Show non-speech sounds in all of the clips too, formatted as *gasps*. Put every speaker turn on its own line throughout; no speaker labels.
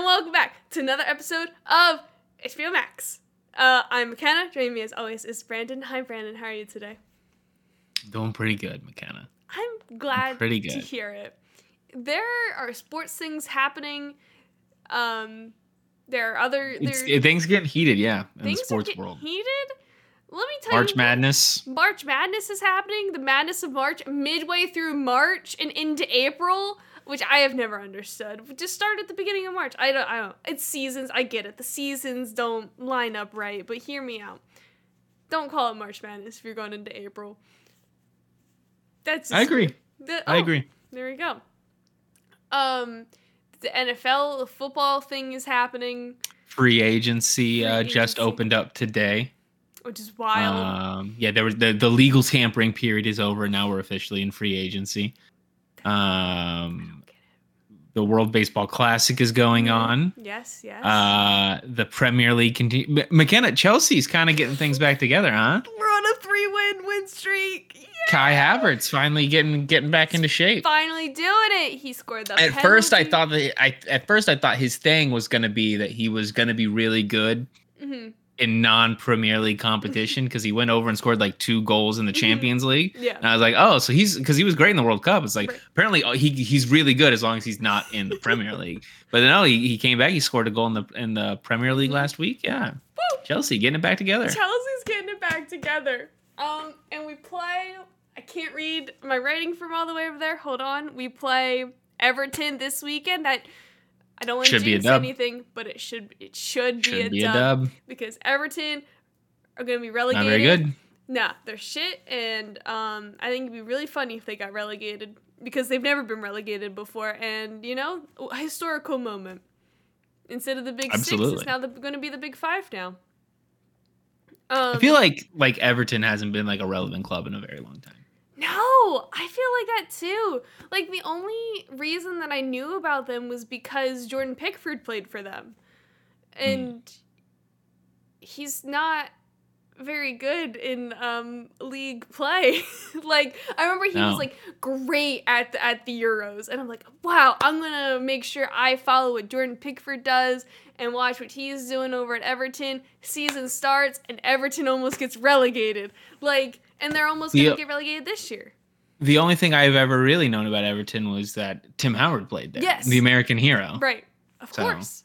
and welcome back to another episode of HBO Max. Uh, I'm Makenna. Joining me as always is Brandon. Hi, Brandon. How are you today?
Doing pretty good, Makenna.
I'm glad
Pretty good.
to hear it. There are sports things happening. Um, there are other there,
things getting heated, yeah, in the sports world.
heated. Let me tell
March
you, March
Madness.
March Madness is happening. The madness of March, midway through March and into April, which I have never understood. We Just start at the beginning of March. I don't. I don't. It's seasons. I get it. The seasons don't line up right, but hear me out. Don't call it March Madness if you're going into April. That's.
I agree.
the-
I
oh,
agree.
There we go. Um, the NFL football thing is happening,
Free agency
Free
uh, just opened up today.
which is wild.
Um, yeah, there was the the legal tampering period is over. And now we're officially in free agency. Um, the World Baseball Classic is going
Mhm.
on.
yes. Yes.
Uh, the Premier League continue. Makenna Chelsea's kind of getting things back together, huh?
We're on a three-win win streak. Yeah.
Kai Havertz finally getting getting back into shape.
finally doing it. He scored the.
at first I thought that I at first I thought his thing was gonna be that he was gonna be really good
Mhm.
In non Premier League competition because he went over and scored like two goals in the
Mhm.
Champions League.
Yeah.
And I was like, oh, so he's because he was great in the World Cup. It's like
Right.
apparently oh, he he's really good as long as he's not in the Premier League. But no, he, he came back. He scored a goal in the in the Premier League last week. Yeah,
Woo!
Chelsea getting it back together.
Chelsea's getting it back together. Um, and we play. I can't read my writing from all the way over there. Hold on. We play Everton this weekend. That I don't want to jinx anything, but it should it should be,
Should
a,
be
dub
a dub.
because Everton are going to be relegated.
Not very good.
Nah, they're shit, and um, I think it'd be really funny if they got relegated because they've never been relegated before, and you know, a historical moment. Instead of the big six, it's now going to be the big five now. Um,
I feel like like Everton hasn't been like a relevant club in a very long time.
No, I feel like that too. Like the only reason that I knew about them was because Jordan Pickford played for them,
Hmm.
and he's not very good in um league play. *laughs* like I remember he was like great at the, at the Euros, and I'm like, wow, I'm gonna make sure I follow what Jordan Pickford does and watch what he's doing over at Everton. Season starts and Everton almost gets relegated. Like, and they're almost gonna
Yeah.
get relegated this year.
The only thing I've ever really known about Everton was that Tim Howard played there.
Yes.
The American hero.
Right. Of
So,
course.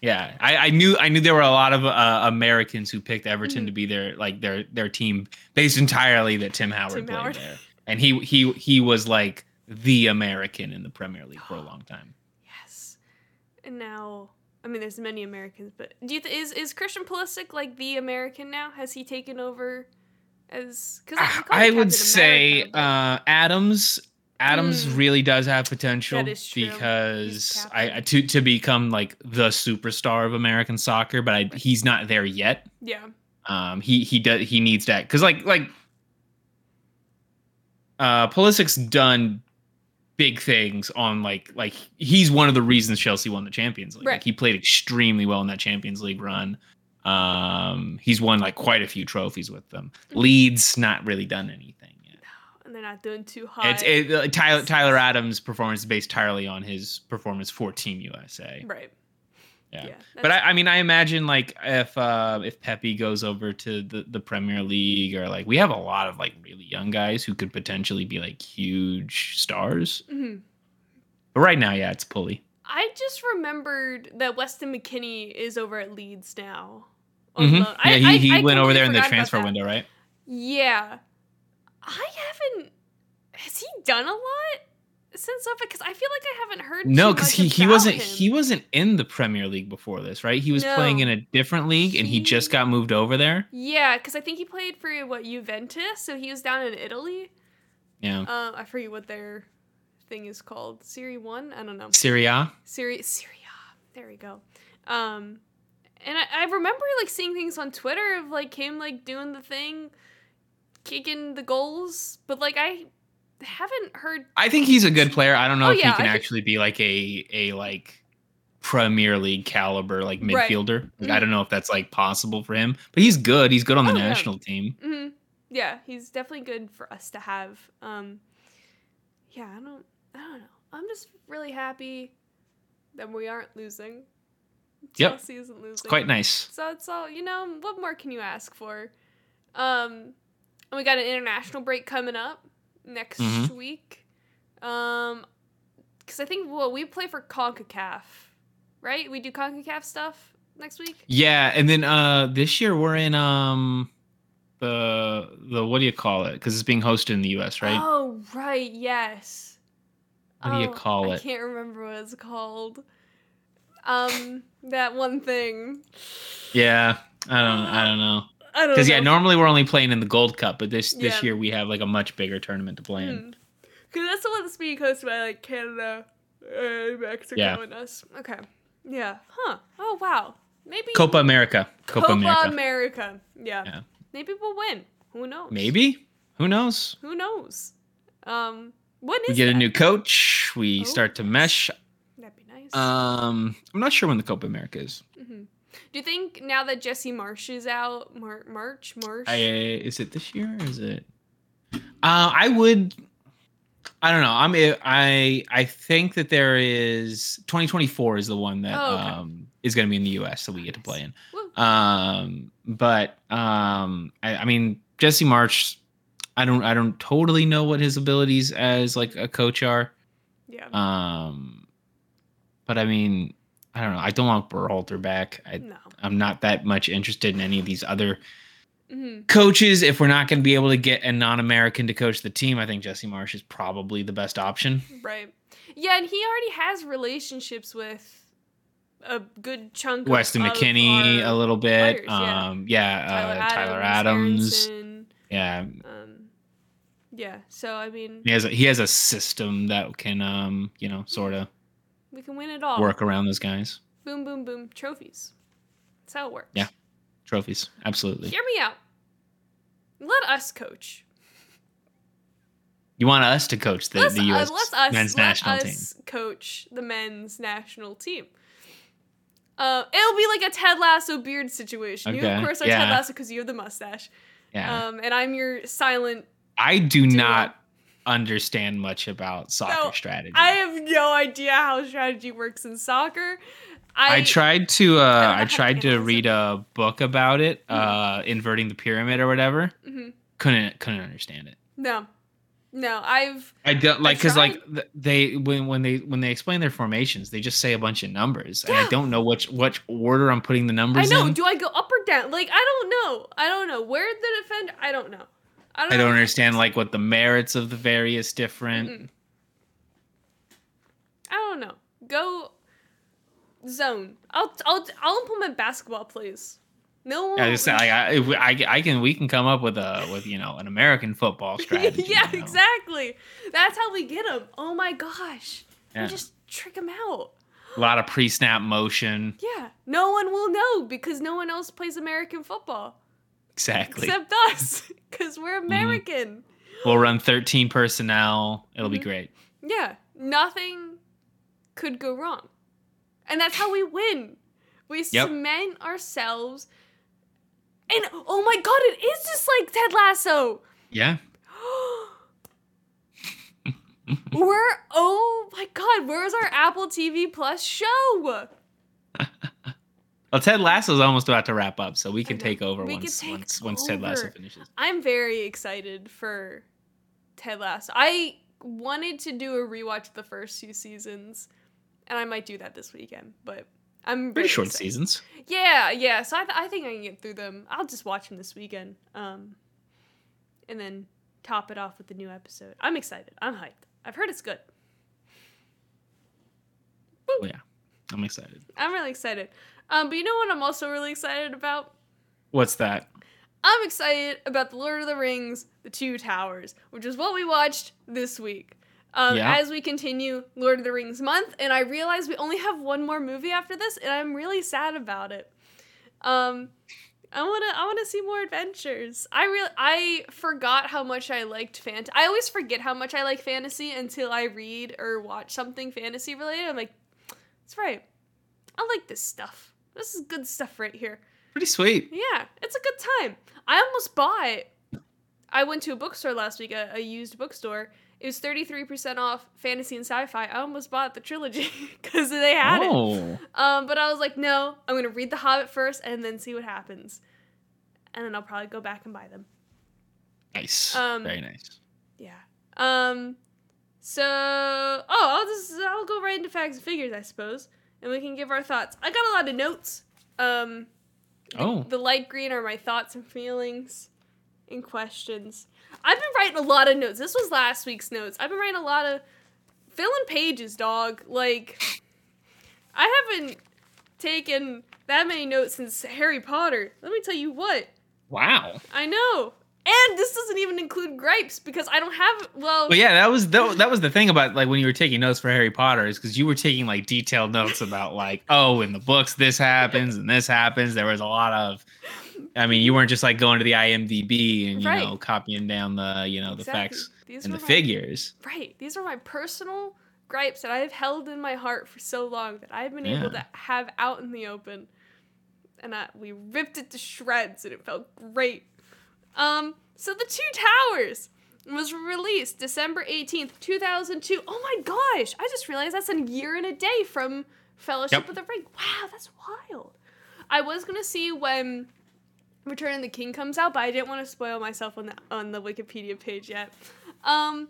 Yeah. I, I knew I knew there were a lot of uh, Americans who picked Everton
Mhm.
to be their like their their team based entirely that Tim Howard
Tim
played
Howard.
there. And he he he was like the American in the Premier League for a *gasps* long time.
Yes. And now, I mean, there's many Americans, but do you th- is is Christian Pulisic like the American now? Has he taken over as? Because
I would say uh, Adams. Adams
Mm.
really does have potential
That is true.
Because I
captain.
to to become like the superstar of American soccer, but I, he's not there yet.
yeah,
Um, he he does he needs that because like like uh, Pulisic's done big things on like like he's one of the reasons Chelsea won the Champions League.
Right.
Like, he played extremely well in that Champions League run. Um, he's won like quite a few trophies with them. Leeds not really done anything yet.
and they're not doing too high.
It's it, uh, Tyler Tyler Adams' performance is based entirely on his performance for Team USA.
right.
Yeah.
Yeah.
But I, I mean, I imagine like if uh, if Pepi goes over to the, the Premier League or like we have a lot of like really young guys who could potentially be like huge stars.
Mhm.
But right now, yeah, it's Pulley.
I just remembered that Weston McKennie is over at Leeds now.
Mhm.
I-
Yeah, he,
I-
he
I
went over there in the transfer window, right?
Yeah. I haven't. Has he done a lot since that? Because I feel like I haven't heard.
No, because he, he wasn't
him.
he wasn't in the Premier League before this, right? He was playing in a different league and he just got moved over there.
Yeah, because I think he played for what Juventus, so he was down in Italy.
Yeah,
Um, I forget what their thing is called. Serie One. I don't know.
Syria.
Serie Syria. There we go. Um, and I, I remember like seeing things on Twitter of like him like doing the thing, kicking the goals, but like I haven't heard.
I think he's a good player. I don't know
Oh,
if
yeah,
he can
I think-
actually be like a a like Premier League caliber like
Right.
midfielder. Like, I
Mhm.
don't know if that's like possible for him, but he's good. He's good on the
Oh, yeah.
national team.
hmm Yeah, he's definitely good for us to have. Um, yeah, I don't, I don't know. I'm just really happy that we aren't losing
Yep.
Chelsea isn't losing.
It's quite nice.
So it's all you know. What more can you ask for? Um, and we got an international break coming up next
Mhm.
week. Um, because I think well we play for Concacaf, right? We do Concacaf stuff next week.
Yeah, and then uh this year we're in um the the what do you call it? Because it's being hosted in the U.S. Right?
Oh right, yes.
What do you call it?
I can't remember what it's called. Um, that one thing.
Yeah, I don't I don't know.
I don't
Because yeah, normally we're only playing in the Gold Cup, but this this
Yeah.
year we have like a much bigger tournament to play in.
Because that's the one that's being hosted by like Canada, uh, Mexico,
Yeah.
and us. Okay. Yeah. Huh. Oh wow. Maybe
Copa America, Copa, America,
America. Yeah.
Yeah.
Maybe we'll win. Who knows?
maybe. Who knows?
Who knows? Um. When is
We get a
that?
new coach. We
Oh,
start to mesh.
Nice.
Um, I'm not sure when the Copa America is.
hmm Do you think now that Jesse Marsh is out, Mar- March, Marsh?
I, is it this year? Or is it? Uh, I would. I don't know. I'm. I I think that there is 2024 is the one that
Oh, okay.
um is going to be in the U.S. that we get to play in.
Woo.
Um, but um, I, I mean Jesse March. I don't. I don't totally know what his abilities as like a coach are.
yeah.
Um, but I mean, I don't know. I don't want Berhalter back. I,
no.
I'm not that much interested in any of these other
hmm
coaches. If we're not going to be able to get a non-American to coach the team, I think Jesse Marsh is probably the best option.
Right. Yeah, and he already has relationships with a good chunk
Weston
of, McKennie
a little bit.
players, yeah.
um, yeah,
Tyler
uh, Tyler
Adams,
Yeah,
um, yeah. So I mean,
he has a, he has a system that can um you know sort of
we can win it all.
work around those guys.
Boom, boom, boom. Trophies. That's how it works.
Yeah. Trophies, absolutely.
Hear me out. Let us coach.
You want us to coach the,
let's,
the
uh,
U.S.
let's us,
men's
let
national team?
us coach the men's national team. Uh, it'll be like a Ted Lasso beard situation. You, of course, are
yeah.
Ted Lasso because you have the mustache.
Yeah,
Um, and I'm your silent.
I do
do
not understand much about soccer
No,
strategy.
I have no idea how strategy works in soccer. I,
I tried to uh
how
I tried to read a book about it, uh inverting the pyramid or whatever.
Mhm.
Couldn't couldn't understand it.
No, no. I've
I don't like cuz like they when when they when they explain their formations, they just say a bunch of numbers and I don't know which which order I'm putting the numbers. In.
I know.
in.
Do I go up or down? Like I don't know. I don't know where the defender. I don't know. I don't,
I don't understand like what the merits of the various different
Mm-mm. I don't know. Go zone. I'll I'll I'll implement basketball plays. No one.
I just like I, I I can we can come up with a with you know an American football *laughs* strategy.
yeah,
you know?
exactly. That's how we get them. Oh my gosh.
Yeah.
We just trick them out.
A lot of pre-snap motion.
Yeah. No one will know because no one else plays American football
Exactly.
except us *laughs* because we're
Mm-hmm.
American.
We'll run 13 personnel. It'll be
Mhm.
great.
Yeah. Nothing could go wrong. And that's how we win. We
Yep.
cement ourselves. And oh my god, it is just like Ted Lasso.
Yeah. *gasps*
we're oh my god, where's our Apple TV Plus show?
Well, Ted Lasso's almost about to wrap up, so we can take over
We
once
take
once once Ted Lasso finishes.
I'm very excited for Ted Lasso. I wanted to do a rewatch of the first two seasons, and I might do that this weekend. But I'm
Pretty short
excited.
seasons.
Yeah, yeah. So I, th- I think I can get through them. I'll just watch them this weekend, um, and then top it off with the new episode. I'm excited. I'm hyped. I've heard it's good.
Oh yeah, I'm excited.
I'm really excited. Um, but you know what? I'm also really excited about.
What's that?
I'm excited about the Lord of the Rings: The Two Towers, which is what we watched this week. Um,
Yeah.
As we continue Lord of the Rings month, and I realize we only have one more movie after this, and I'm really sad about it. Um, I wanna, I wanna see more adventures. I really, I forgot how much I liked fantasy. I always forget how much I like fantasy until I read or watch something fantasy related. I'm like, that's right. I like this stuff. This is good stuff right here.
Pretty sweet.
Yeah, it's a good time. I almost bought. I went to a bookstore last week, a, a used bookstore, it was 33% off fantasy and sci-fi. I almost bought the trilogy *laughs* because they had it.
Oh,
Um, but I was like, no, I'm gonna read The Hobbit first and then see what happens, and then I'll probably go back and buy them.
nice.
Um,
Very nice.
Yeah. Um. So, oh, I'll just I'll go right into facts and figures, I suppose, and we can give our thoughts. I got a lot of notes. Um,
Oh,
the light green are my thoughts and feelings and questions. I've been writing a lot of notes. This was last week's notes. I've been writing a lot of filling pages, dog. Like, I haven't taken that many notes since Harry Potter. Let me tell you what.
wow.
I know. And this doesn't even include gripes because I don't have well
But yeah, that was that, that was the thing about like when you were taking notes for Harry Potter is because you were taking like detailed notes about like *laughs* oh in the books this happens and this happens. There was a lot of, I mean, you weren't just like going to the IMDb and you
Right.
know copying down the you know the
Exactly.
facts
These
and the
my-
figures.
Right. These are my personal gripes that I've held in my heart for so long that I've been able to have out in the open. And I, we ripped it to shreds and it felt great. Um, so the Two Towers was released December 18th, 2002. Oh my gosh, I just realized that's a year and a day from Fellowship
Yep.
of the Ring. Wow, that's wild. I was going to see when Return of the King comes out, but I didn't want to spoil myself on the on the Wikipedia page yet. Um,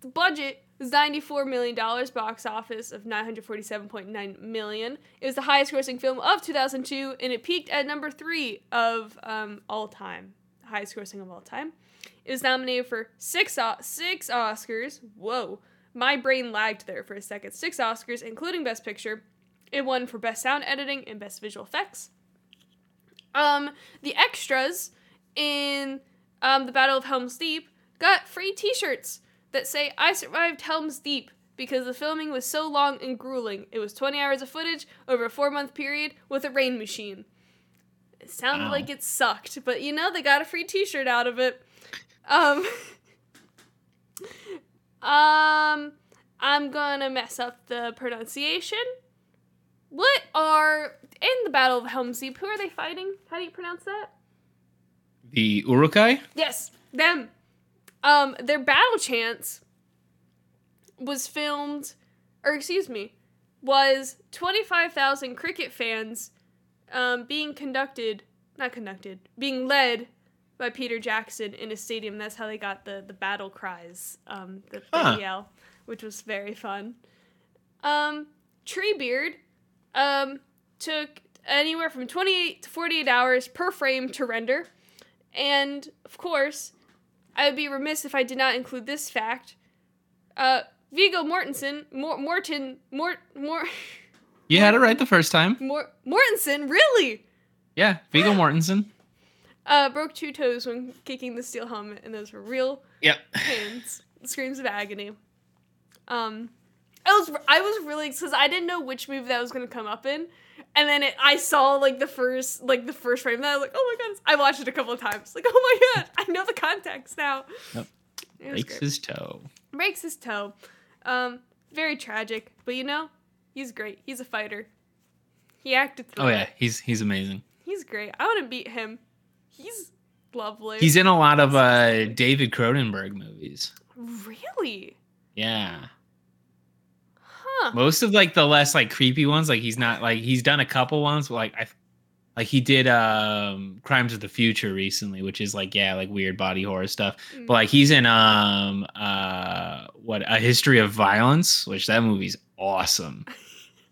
the budget was $94 million, box office of 947.9 million. It was the highest grossing film of 2002, and it peaked at number three of um, all time, highest grossing of all time. It was nominated for six, o- six Oscars. Whoa. My brain lagged there for a second. Six Oscars, including Best Picture. It won for Best Sound Editing and Best Visual Effects. Um, the extras in um, the Battle of Helm's Deep got free T-shirts that say "I survived Helm's Deep" because the filming was so long and grueling. It was 20 hours of footage over a four-month period with a rain machine. It sounded
Wow.
like it sucked, but you know they got a free T-shirt out of it. Um, *laughs* um, I'm gonna mess up the pronunciation. What are in the Battle of Helm's Deep? Who are they fighting? How do you pronounce that?
The Uruk-hai.
Yes, them. Um, their battle chants was filmed, or excuse me, was twenty five thousand cricket fans, um, being conducted, not conducted, being led by Peter Jackson in a stadium. That's how they got the the battle cries, um, that they
Huh.
yell, which was very fun. Um, Treebeard, um, took anywhere from twenty eight to forty eight hours per frame to render. And of course, I would be remiss if I did not include this fact. Uh, Viggo Mortensen, Mor- Morton, Mort, Mor, *laughs*
You had it right the first time.
Mor- Mortensen, really?
Yeah, Viggo Mortensen. *gasps*
Uh, broke two toes when kicking the steel helmet, and those were real
Yep. *laughs*
pains, screams of agony. Um, I was I was really because I didn't know which movie that was gonna come up in, and then it, I saw like the first like the first frame. That I was like, oh my god! I watched it a couple of times. Like, *laughs* oh my god, I know the context now.
Yep. Breaks
great.
his toe.
breaks his toe. Um, very tragic, but you know, he's great. He's a fighter. He acted through
Oh yeah,
it.
he's he's amazing.
He's great. I want to beat him. He's lovely.
He's in a lot of uh David Cronenberg movies.
really,
Yeah.
huh?
Most of like the less like creepy ones, like he's not like he's done a couple ones, but, like I like he did um Crimes of the Future recently, which is like yeah, like weird body horror stuff.
Mm.
But like he's in um uh what a history of violence, which that movie's awesome. *laughs*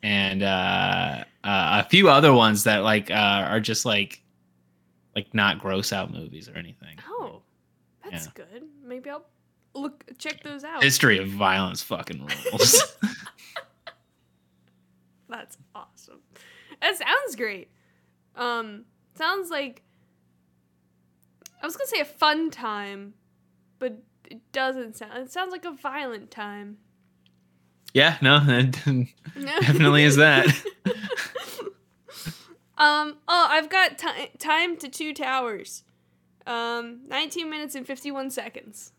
And uh, uh a few other ones that like uh are just like like not gross out movies or anything.
Oh, that's
Yeah.
good. Maybe I'll look check those out.
History of violence fucking rules. *laughs* *laughs*
That's awesome. That sounds great. Um, sounds like I was gonna say a fun time, but it doesn't sound. It sounds like a violent time.
Yeah, no, *laughs* it definitely is that. *laughs*
um. Oh, I've got ti- time to two towers. Um, 19 minutes and 51 seconds.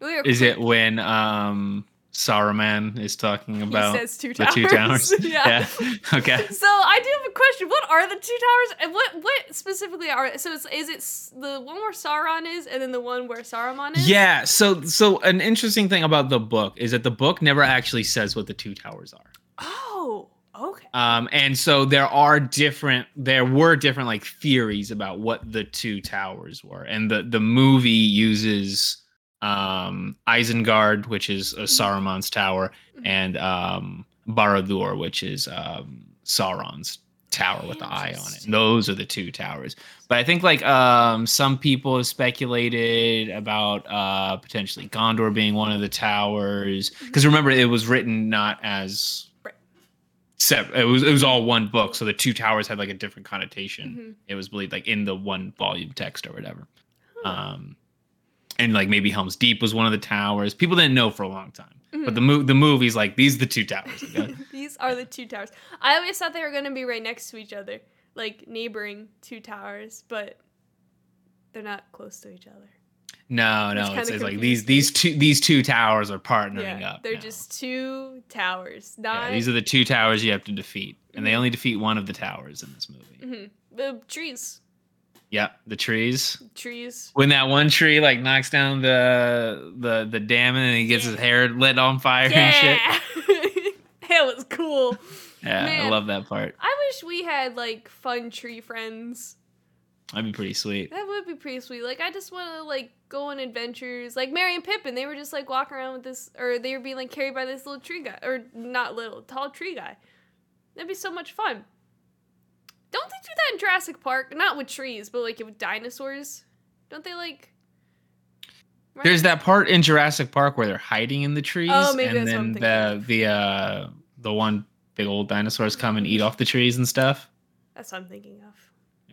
We
Is it when um Saruman is talking about
two
the
towers.
two towers. *laughs* *laughs*
yeah.
yeah. Okay.
So I do have a question. What are the two towers, and what what specifically are? So it's, is it the one where Sauron is, and then the one where Saruman is?
Yeah. So so an interesting thing about the book is that the book never actually says what the two towers are.
Oh, okay.
Um, and so there are different, there were different like theories about what the two towers were, and the the movie uses um Isengard, which is uh, Saruman's tower,
Mhm.
and um Barad-dûr, which is um Sauron's tower with the eye on it. Those are the two towers. But I think like um some people have speculated about uh potentially Gondor being one of the towers because remember it was written not as
Right.
sep- it was it was all one book so the two towers had like a different connotation.
Mhm.
It was believed like in the one volume text or whatever.
Huh.
Um and like maybe Helm's Deep was one of the towers. People didn't know for a long time. But
Mhm.
the mo- the movie's like these are the two towers. okay? *laughs*
These are the two towers. I always thought they were going to be right next to each other, like neighboring two towers, but they're not close to each other.
No, no, it's, it's like these these two these two towers are partnering
yeah,
up.
they're
now.
just two towers.
yeah,
Not
these are the two towers you have to defeat, and they
Mhm.
only defeat one of the towers in this movie.
Mhm. the trees.
Yeah, the trees.
Trees.
When that one tree like knocks down the the the dam and he gets his hair lit on fire and shit.
Yeah, *laughs* that was cool.
Yeah, I love that part.
I wish we had like fun tree friends.
That'd be pretty sweet.
That would be pretty sweet. Like I just want to like go on adventures. Like Merry and Pippin, they were just like walking around with this, or they were being like carried by this little tree guy, or not little, tall tree guy. That'd be so much fun. Don't they do that in Jurassic Park? Not with trees, but like with dinosaurs. Don't they like? run-
There's that part in Jurassic Park where they're hiding in the trees,
Oh, maybe
and
that's what I'm
then the the uh the one big old dinosaurs come and eat off the trees and stuff.
That's what I'm thinking of.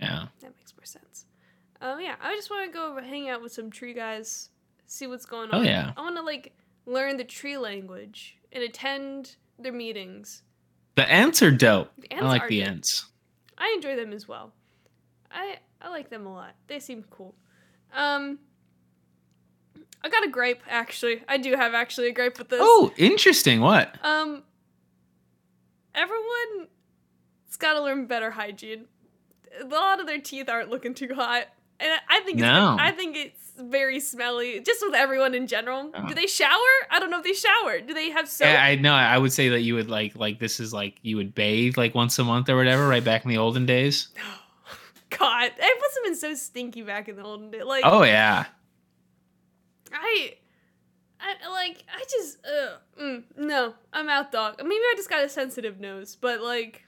Yeah.
That makes more sense. Um, yeah, I just want to go hang out with some tree guys, see what's going on.
Oh,
on.
yeah.
I want to like learn the tree language and attend their meetings.
The ants are dope.
The
I like the
good.
Ents.
I enjoy them as well. I I like them a lot. They seem cool. Um, I got a gripe actually. I do have actually a gripe with this.
Oh, interesting. What?
Um, everyone's got to learn better hygiene. A lot of their teeth aren't looking too hot, and I think it's,
No.
I think it's very smelly. Just with everyone in general.
Oh.
Do they shower? I don't know if they shower. Do they have soap?
Yeah, I know. I would say that you would like like this is like you would bathe like once a month or whatever, right back in the olden days. *gasps*
God, it must have been so stinky back in the olden days. Like,
Oh yeah.
I, I like, I just, ugh, mm, no, I'm out, dog. Maybe I just got a sensitive nose, but like,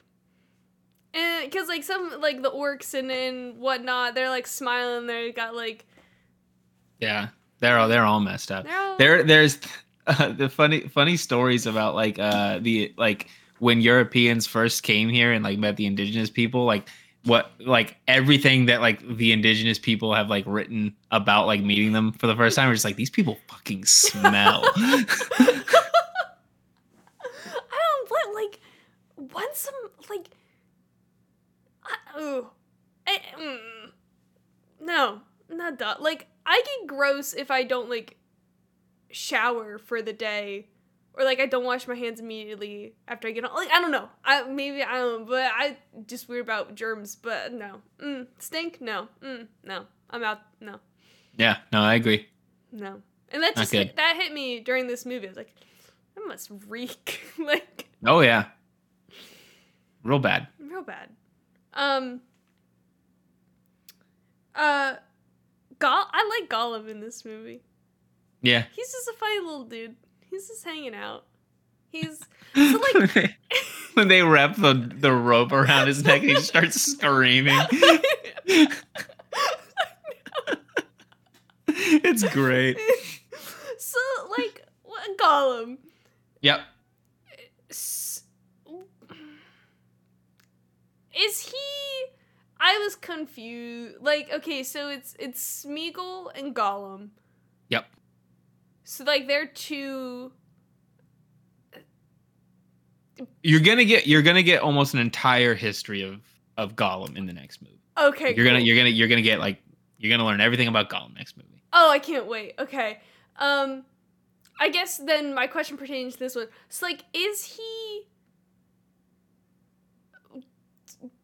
and because like some like the orcs and and whatnot, they're like smiling. They got like
Yeah. They're all they're all messed up.
all,
There there's *laughs* uh, the funny funny stories about like uh the like when Europeans first came here and like met the indigenous people like what like everything that like the indigenous people have like written about like meeting them for the first time are just like these people fucking smell.
I don't what like once some like I, oh, I, mm, no, not that. Like I get gross if I don't like shower for the day, or like I don't wash my hands immediately after I get on. Like I don't know. I maybe I don't. know, But I just weird about germs. But no, mm, stink. No, mm, no. I'm out. No,
yeah, no, I agree.
no. And that just hit, that hit me during this movie. I was like, that must reek. *laughs* like
Oh yeah. Real bad.
real bad. Um. Uh, I like Gollum in this movie.
Yeah.
He's just a funny little dude. He's just hanging out. He's *laughs* so like
when, they, when they wrap the, the rope around his neck and he starts *laughs* screaming. *laughs* it's great.
so like what Gollum.
Yep.
Is he? I was confused. Like, okay, so it's it's Smeagol and Gollum.
Yep.
So like they're two.
You're gonna get you're gonna get almost an entire history of of Gollum in the next movie.
Okay.
you're gonna you're gonna you're gonna get like you're gonna learn everything about Gollum next movie.
Oh, I can't wait. Okay. Um, I guess then my question pertains to this one. So like, is he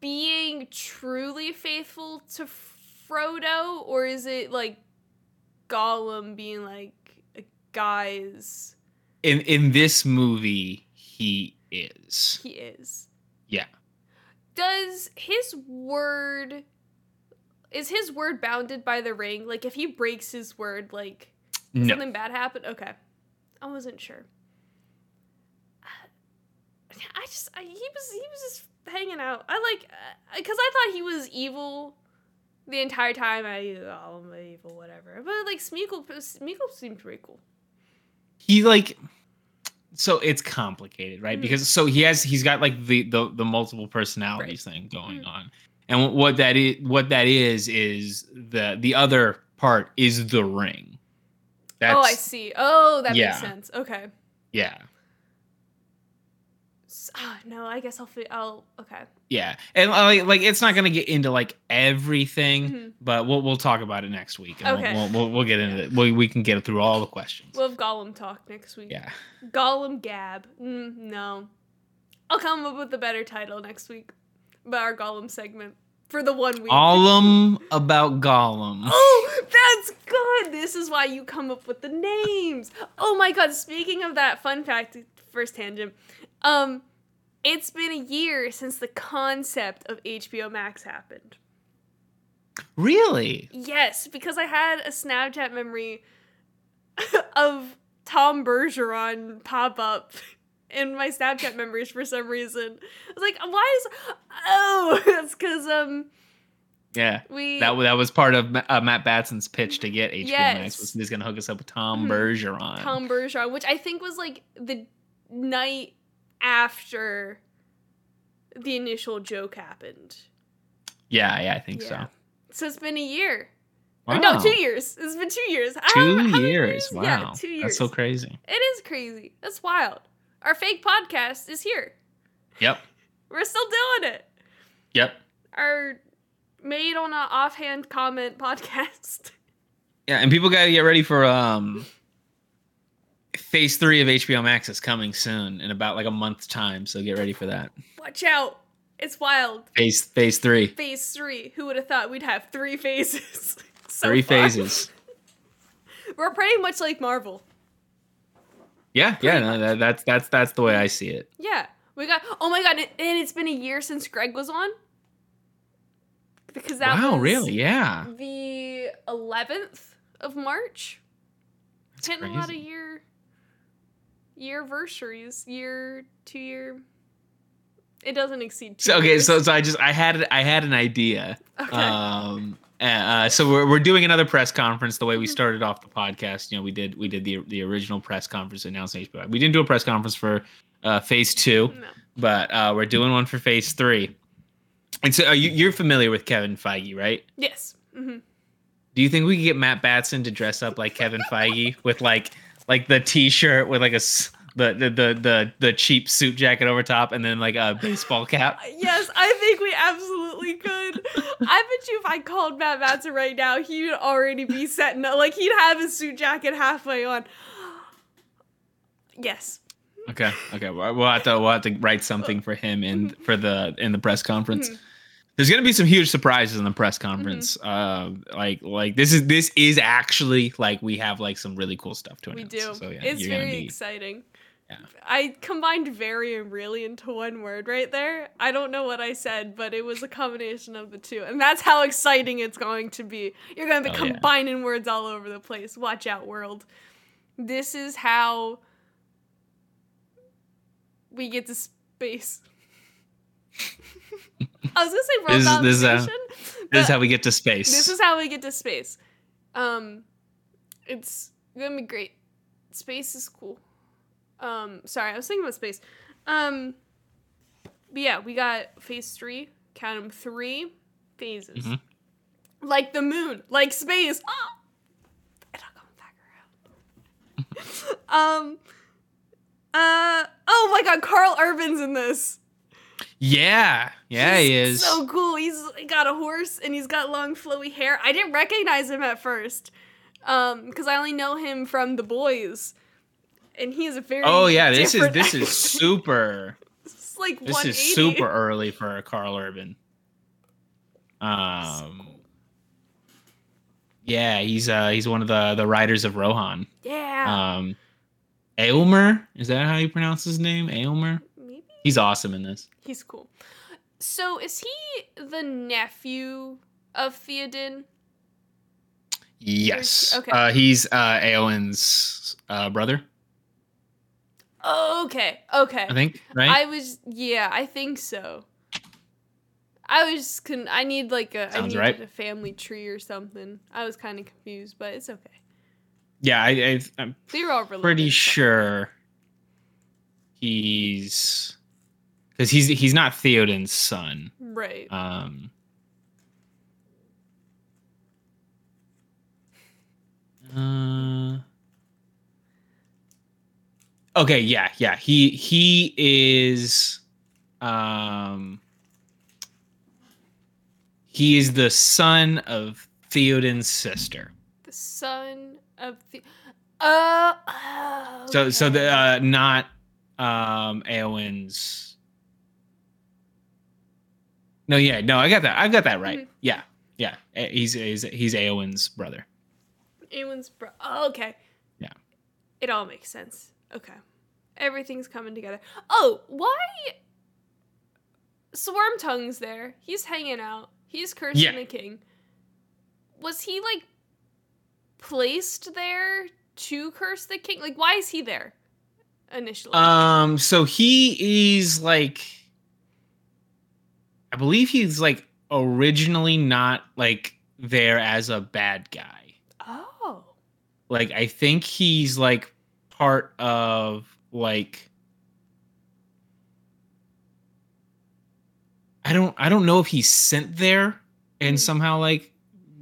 being truly faithful to Frodo, or is it like Gollum being like, a guys?
In in this movie, he is.
He is.
Yeah.
Does his word is his word bounded by the ring? Like if he breaks his word, like
No.
something bad happen? Okay. I wasn't sure. *sighs* I just I, he was he was just hanging out. I like uh, because I thought he was evil the entire time. I oh I'm evil whatever. But like Smeagol uh, Smeagol seemed pretty cool.
he like so it's complicated right
Mhm.
because so he has he's got like the the, the multiple personalities thing going mm-hmm. on and what that is what that is is the the other part is the ring that's
oh, I see. Oh, that
Yeah.
makes sense. Okay.
yeah
Ah, no, I guess I'll. I'll. Okay.
yeah and uh, like like it's not gonna get into like everything
Mhm.
but we'll we'll talk about it next week and
Okay.
we'll, we'll, we'll get into it we, we can get through all the questions
We'll have Gollum talk next week.
yeah
Gollum Gab. Mm, no. I'll come up with a better title next week. About our Gollum segment. For the one week.
Gollum about Gollum. *laughs*
Oh, that's good. This is why you come up with the names. Oh my god, speaking of that fun fact, first tangent. Um it's been a year since the concept of HBO Max happened.
Really?
Yes, because I had a Snapchat memory *laughs* of Tom Bergeron pop up *laughs* in my Snapchat memories for some reason. I was like, why is *laughs* oh, it's because um
Yeah.
we
That, that was part of uh, Matt Batson's pitch to get HBO
Yes.
Max. Was he's going to hook us up with Tom
Mhm.
Bergeron.
Tom Bergeron, which I think was like the night after the initial joke happened.
yeah, yeah, I think
Yeah.
so.
So it's been a year. Or no, two years. It's been two years. How-
Two
how many
years. Wow.
Yeah, two years.
That's so crazy.
It is crazy. That's wild. Our fake podcast is here.
Yep.
We're still doing it.
Yep.
Our made on a offhand comment *laughs* podcast.
Yeah, and people got to get ready for um phase 3 of HBO Max is coming soon in about like a month's time, so get ready for that.
Watch out. It's wild.
Phase phase 3.
Phase three. Who would have thought we'd have three phases? *laughs* so
Three
far.
phases. *laughs*
We're pretty much like Marvel.
Yeah, yeah, no, that, that's that's that's the way I see it.
Yeah. We got oh my god, and it's been a year since Greg was on. Because that
wow,
was
really? Yeah.
the eleventh of March.
That's
Hitting a lot of
crazy.
year year anniversaries, year two year. It doesn't exceed two.
So okay,
years.
so so I just I had I had an idea.
okay.
Um uh, so we're, we're doing another press conference the way we
Mhm.
started off the podcast. You know, we did we did the the original press conference announcing HBO. We didn't do a press conference for uh, phase two,
no.
but uh, we're doing one for phase three. And so, are you, you're familiar with Kevin Feige, right?
Yes. hmm
Do you think we could get Matt Batson to dress up like Kevin Feige with like like the T-shirt with like a the the the the, cheap suit jacket over top and then like a baseball cap? *laughs*
Yes, I think we absolutely could. I bet you if I called Matt Batson right now, he'd already be setting up. Like he'd have his suit jacket halfway on. Yes.
Okay, okay, we'll we'll have to we'll have to write something for him in for the in the press conference.
Mm-hmm.
There's gonna be some huge surprises in the press conference. Uh, like like this is this is actually like we have like some really cool stuff to announce.
We do.
So yeah,
it's
gonna
very
be
exciting.
Yeah.
I combined very and really into one word right there. I don't know what I said, but it was a combination of the two. And that's how exciting it's going to be. You're going to be
Oh, yeah.
combining words all over the place. Watch out, world. This is how we get to space. *laughs* I was to say
This is- this is how- this is how we get to space.
this is how we get to space. Um, it's gonna be great. Space is cool. Um, sorry, I was thinking about space. Um, but yeah, we got phase three. Count them three phases.
Mhm.
Like the moon, like space. Ah! It'll come back around. *laughs* *laughs* um. Uh. Oh my God, Karl Urban's in this.
Yeah, yeah, he is.
So cool. He's got a horse and he's got long flowy hair. I didn't recognize him at first. Um, because I only know him from The Boys. and he is a very
Oh yeah, this is this is super. *laughs*
It's like
This is super early for Karl Urban. Um. Yeah, he's uh he's one of the the Riders of Rohan.
Yeah,
Um, Aylmer is that how you pronounce his name? Aylmer. He's awesome in this.
he's cool. So is he the nephew of Theoden?
Yes.
Okay.
Uh, he's uh Eowyn's uh brother,
Okay, okay.
I think. Right.
I was yeah, I think so. I was con- I need like a I
Sounds
needed
right.
a family tree or something. I was kind of confused, but it's okay.
yeah, I, I I'm
They're all related.
pretty sure he's because he's he's not Theoden's son.
Right.
Um. Uh, okay, yeah, yeah. He he is um he is the son of Theoden's sister.
the son of the uh oh,
So so the uh not um Eowyn's No, yeah, no, I got that. I got that right.
Mhm.
Yeah. Yeah. Eh, He's he's he's Eowyn's brother.
Ewan's bro. Oh, okay.
Yeah.
It all makes sense. Okay. Everything's coming together. Oh, why? Swarm Tongue's there. He's hanging out. He's cursing
Yeah.
the king. Was he like placed there to curse the king? Like, why is he there initially?
Um so he is like I believe he's like originally not like there as a bad guy.
oh.
like I think he's like part of like I don't I don't know if he's sent there and
Mhm.
somehow like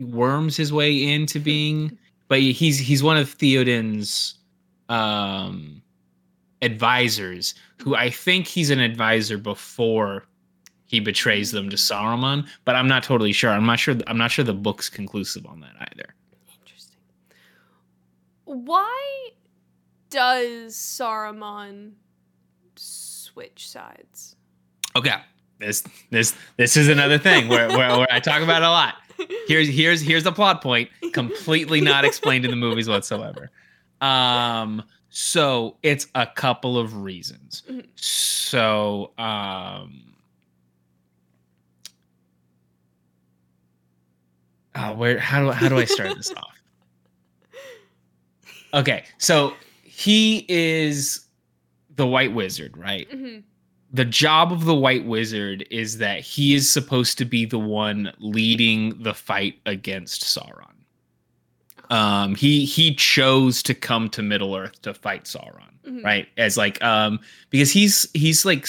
worms his way into being but he's he's one of Theoden's um advisors who I think he's an advisor before he betrays them to Saruman but I'm not totally sure I'm not sure I'm not sure the book's conclusive on that either
Interesting. Why does Saruman switch sides?
Okay. This this this is another thing where, where, where I talk about it a lot. Here's here's here's the plot point, completely not explained in the movies whatsoever. Um so it's a couple of reasons.
Mhm.
So um Where how do how do I start this off? *laughs* Okay, so he is the white wizard, right?
Mhm.
the job of the white wizard is that he is supposed to be the one leading the fight against Sauron. Um, he he chose to come to Middle Earth to fight Sauron,
Mhm.
right? As like um because he's he's like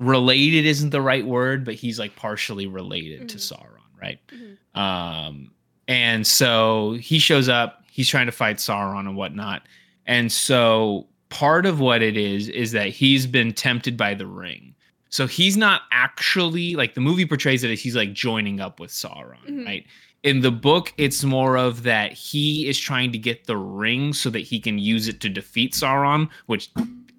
related isn't the right word, but he's like partially related to
Mhm.
Sauron, right?
Mhm.
Um, and so he shows up, he's trying to fight Sauron and whatnot. And so part of what it is is that he's been tempted by the ring. So he's not actually like the movie portrays it as he's like joining up with Sauron,
Mhm.
right? In the book, it's more of that he is trying to get the ring so that he can use it to defeat Sauron, which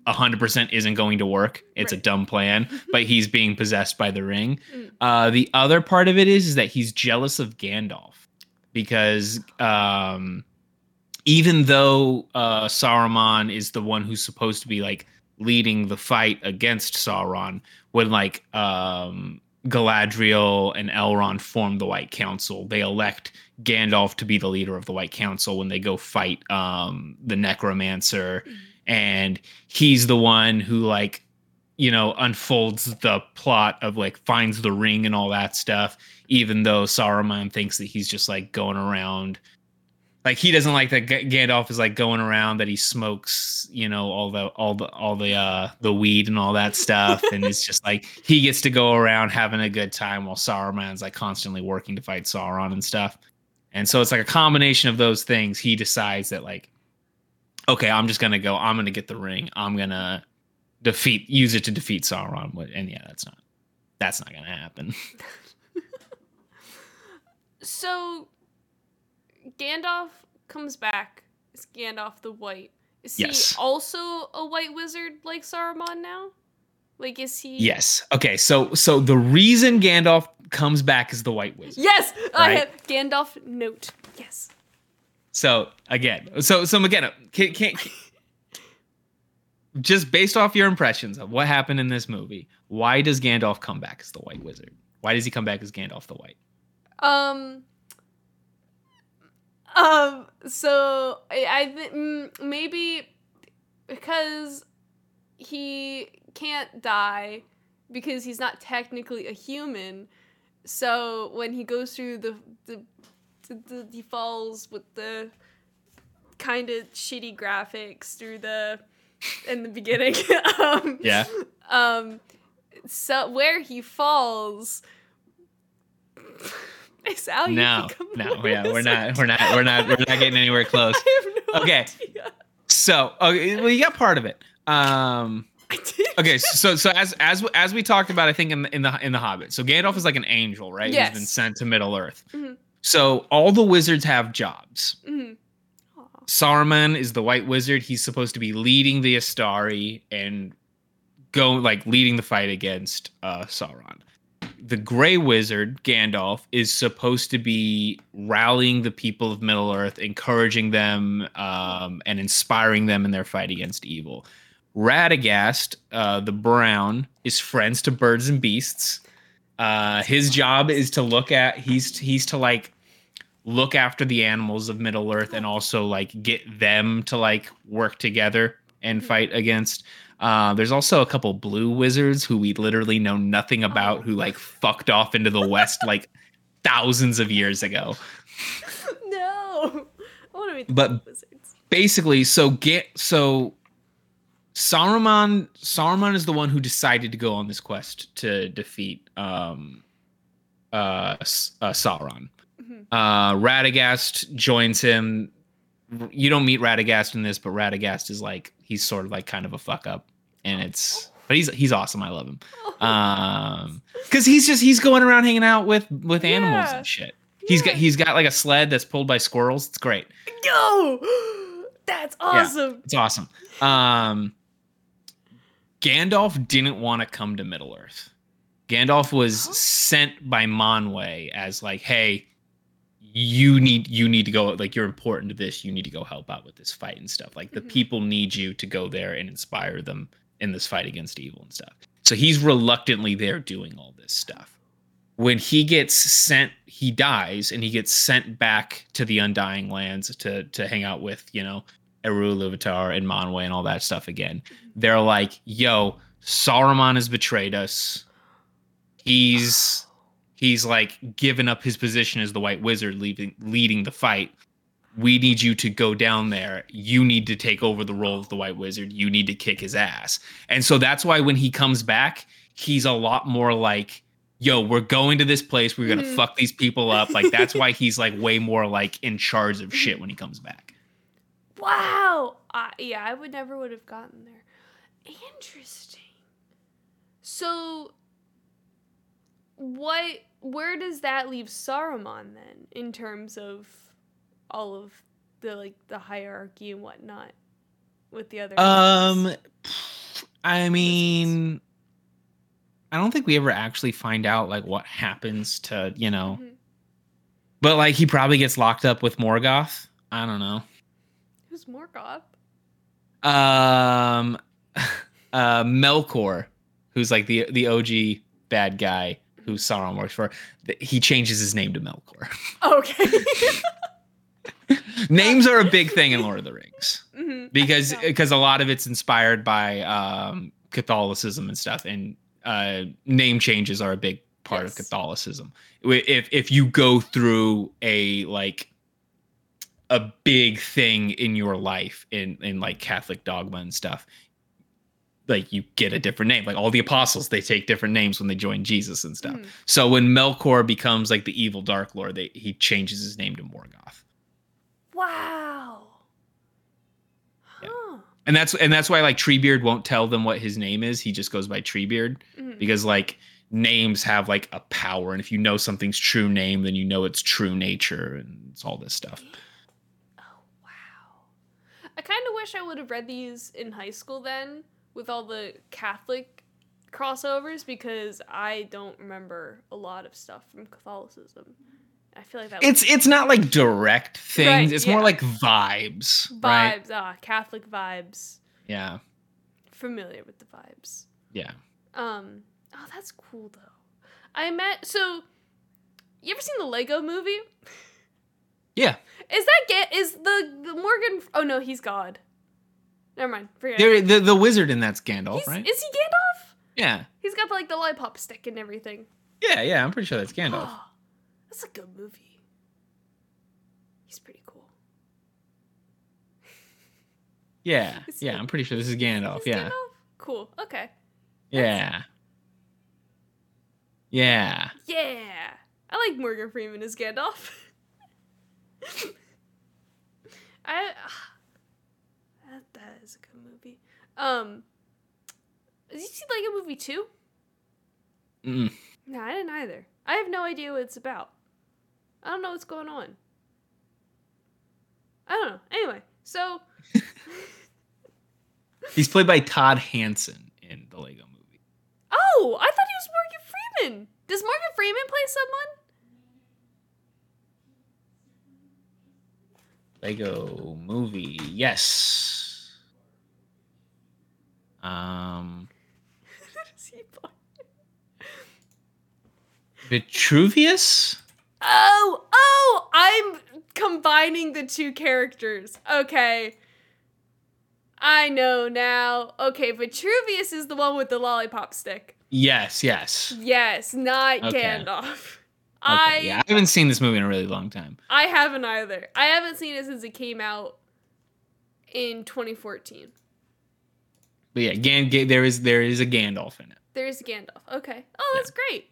100% isn't going to work. It's a dumb plan, *laughs* but he's being possessed by the ring.
Mm.
Uh, the other part of it is, is that he's jealous of Gandalf because um, even though uh, Saruman is the one who's supposed to be like leading the fight against Sauron, when like um, Galadriel and Elrond form the White Council, they elect Gandalf to be the leader of the White Council when they go fight um, the Necromancer,
Mhm.
And he's the one who like you know unfolds the plot of like finds the ring and all that stuff even though Saruman thinks that he's just like going around. Like he doesn't like that G- Gandalf is like going around that he smokes you know all the all the all the uh the weed and all that stuff and it's just like he gets to go around having a good time while Saruman's like constantly working to fight Sauron and stuff. And so it's like a combination of those things he decides that like okay I'm just gonna go I'm gonna get the ring I'm gonna defeat use it to defeat Sauron and yeah that's not that's not gonna happen *laughs*
So Gandalf comes back. Is Gandalf the White, Is
Yes.
he also a white wizard like Saruman now? Like, is he?
Yes. Okay. So so the reason Gandalf comes back as the White Wizard.
Yes, I have Gandalf note. Yes.
So again, so so again, can, can, can- just based off your impressions of what happened in this movie, why does Gandalf come back as the White Wizard? Why does he come back as Gandalf the White?
Um. Um. So I, I mm, maybe because he can't die because he's not technically a human. So when he goes through the the, the, the he falls with the kind of shitty graphics through the in the beginning. *laughs* um,
Yeah.
um so where he falls is how you
No, no, yeah, we're not, we're not, we're not, we're not getting anywhere *laughs* close.
I have no
Okay.
idea.
So, okay, well, you got part of it. Um,
I did.
okay, so so as as as we talked about, I think in the in the in the Hobbit. So Gandalf is like an angel, right?
Yes.
He's been sent to Middle Earth.
Mhm.
So all the wizards have jobs.
Mhm.
Saruman is the White Wizard. He's supposed to be leading the Istari and go like leading the fight against uh, Sauron. The Gray Wizard Gandalf is supposed to be rallying the people of Middle Earth, encouraging them um, and inspiring them in their fight against evil. Radagast, uh, the Brown, is friends to birds and beasts. Uh, his job is to look at he's he's to like look after the animals of Middle Earth and also like get them to like work together and fight against. Uh, there's also a couple blue wizards who we literally know nothing about
Oh.
who like fucked off into the west like *laughs* thousands of years ago.
no. To meet the
But-
wizards.
Basically, so get so Saruman Saruman is the one who decided to go on this quest to defeat um uh, uh Sauron.
Mhm.
Uh, Radagast joins him. You don't meet Radagast in this, but Radagast is like he's sort of like kind of a fuck up, and it's but he's he's awesome. I love him. *laughs* Um, because he's just he's going around hanging out with with animals
Yeah.
and shit. He's got he's got like a sled that's pulled by squirrels. It's great.
Yo! *gasps* That's awesome.
It's awesome. Um, Gandalf didn't want to come to Middle Earth. Gandalf was
Huh?
sent by Manwë as like, hey, you need you need to go like you're important to this. You need to go help out with this fight and stuff. Like the
Mhm.
people need you to go there and inspire them in this fight against evil and stuff. So he's reluctantly there doing all this stuff. When he gets sent, he dies and he gets sent back to the Undying Lands to to hang out with, you know, Eru Iluvatar and Manwë and all that stuff again. They're like, yo, Saruman has betrayed us. He's he's like given up his position as the White Wizard, leaving leading the fight. We need you to go down there. You need to take over the role of the White Wizard. You need to kick his ass. And so that's why when he comes back, he's a lot more like, yo, we're going to this place. We're gonna
Mhm.
fuck these people up. Like that's why *laughs* he's like way more like in charge of shit when he comes back.
Wow. I yeah, I would never would have gotten there. Interesting. So what where does that leave Saruman then in terms of all of the like the hierarchy and whatnot with the other
Um? I mean, I don't think we ever actually find out like what happens to you know,
Mhm.
but like he probably gets locked up with Morgoth. I don't know.
who's Morgoth?
Um, *laughs* uh, Melkor, who's like the the OG bad guy who Sauron works for, he changes his name to Melkor. *laughs*
Okay. *laughs*
Names are a big thing in Lord of the Rings. *laughs*
Mhm.
because because a lot of it's inspired by um, Catholicism and stuff, and uh, name changes are a big part of Catholicism. If if you go through a like a big thing in your life in in like Catholic dogma and stuff, like you get a different name. Like all the apostles, they take different names when they join Jesus and stuff.
Mhm.
So when Melkor becomes like the evil Dark Lord, they, he changes his name to Morgoth.
Wow.
Yeah.
Huh.
and that's and that's why like Treebeard won't tell them what his name is. He just goes by Treebeard
Mhm.
because like names have like a power, and if you know something's true name, then you know its true nature, and it's all this stuff.
Oh wow. I kind of wish I would have read these in high school then with all the Catholic crossovers because I don't remember a lot of stuff from Catholicism. I feel like that
It's it's not like direct things.
Right,
it's
yeah.
more like vibes, right?
vibes. Ah, Catholic vibes.
Yeah.
Familiar with the vibes.
Yeah.
Um. Oh, that's cool though. I met. So, you ever seen the Lego Movie?
Yeah.
Is that get? Is the, the Morgan? Oh no, he's God. Never mind. Forget. it.
The the wizard in that's Gandalf,
He's-
right?
Is he Gandalf?
Yeah.
He's got like the lollipop stick and everything.
Yeah, yeah, I'm pretty sure that's Gandalf. *gasps*
That's a good movie. He's pretty cool. *laughs*
Yeah. *laughs*
Is
Yeah,
he-
I'm pretty sure this is Gandalf.
He's
Yeah.
Gandalf? Cool. Okay.
Yeah. Yeah.
Yeah. I like Morgan Freeman as Gandalf. *laughs* I that, that is a good movie. Um Did you see Lego Movie 2?
Mm.
No, I didn't either. I have no idea what it's about. I don't know what's going on. I don't know. Anyway, so *laughs*
He's played by Todd Hansen in the Lego movie.
Oh, I thought he was Morgan Freeman. Does Morgan Freeman play someone?
Lego movie. Yes. Um
Does he play-
Vitruvius?
Oh, oh, I'm combining the two characters. Okay. I know now. Okay, Vitruvius is the one with the lollipop stick.
Yes, yes.
Yes, not
Okay.
Gandalf.
Okay,
I
yeah, I haven't seen this movie in a really long time.
I haven't either. I haven't seen it since it came out in 2014.
But yeah, Gan- Ga- there is there is a Gandalf in it.
There's a Gandalf. Okay. Oh, that's great.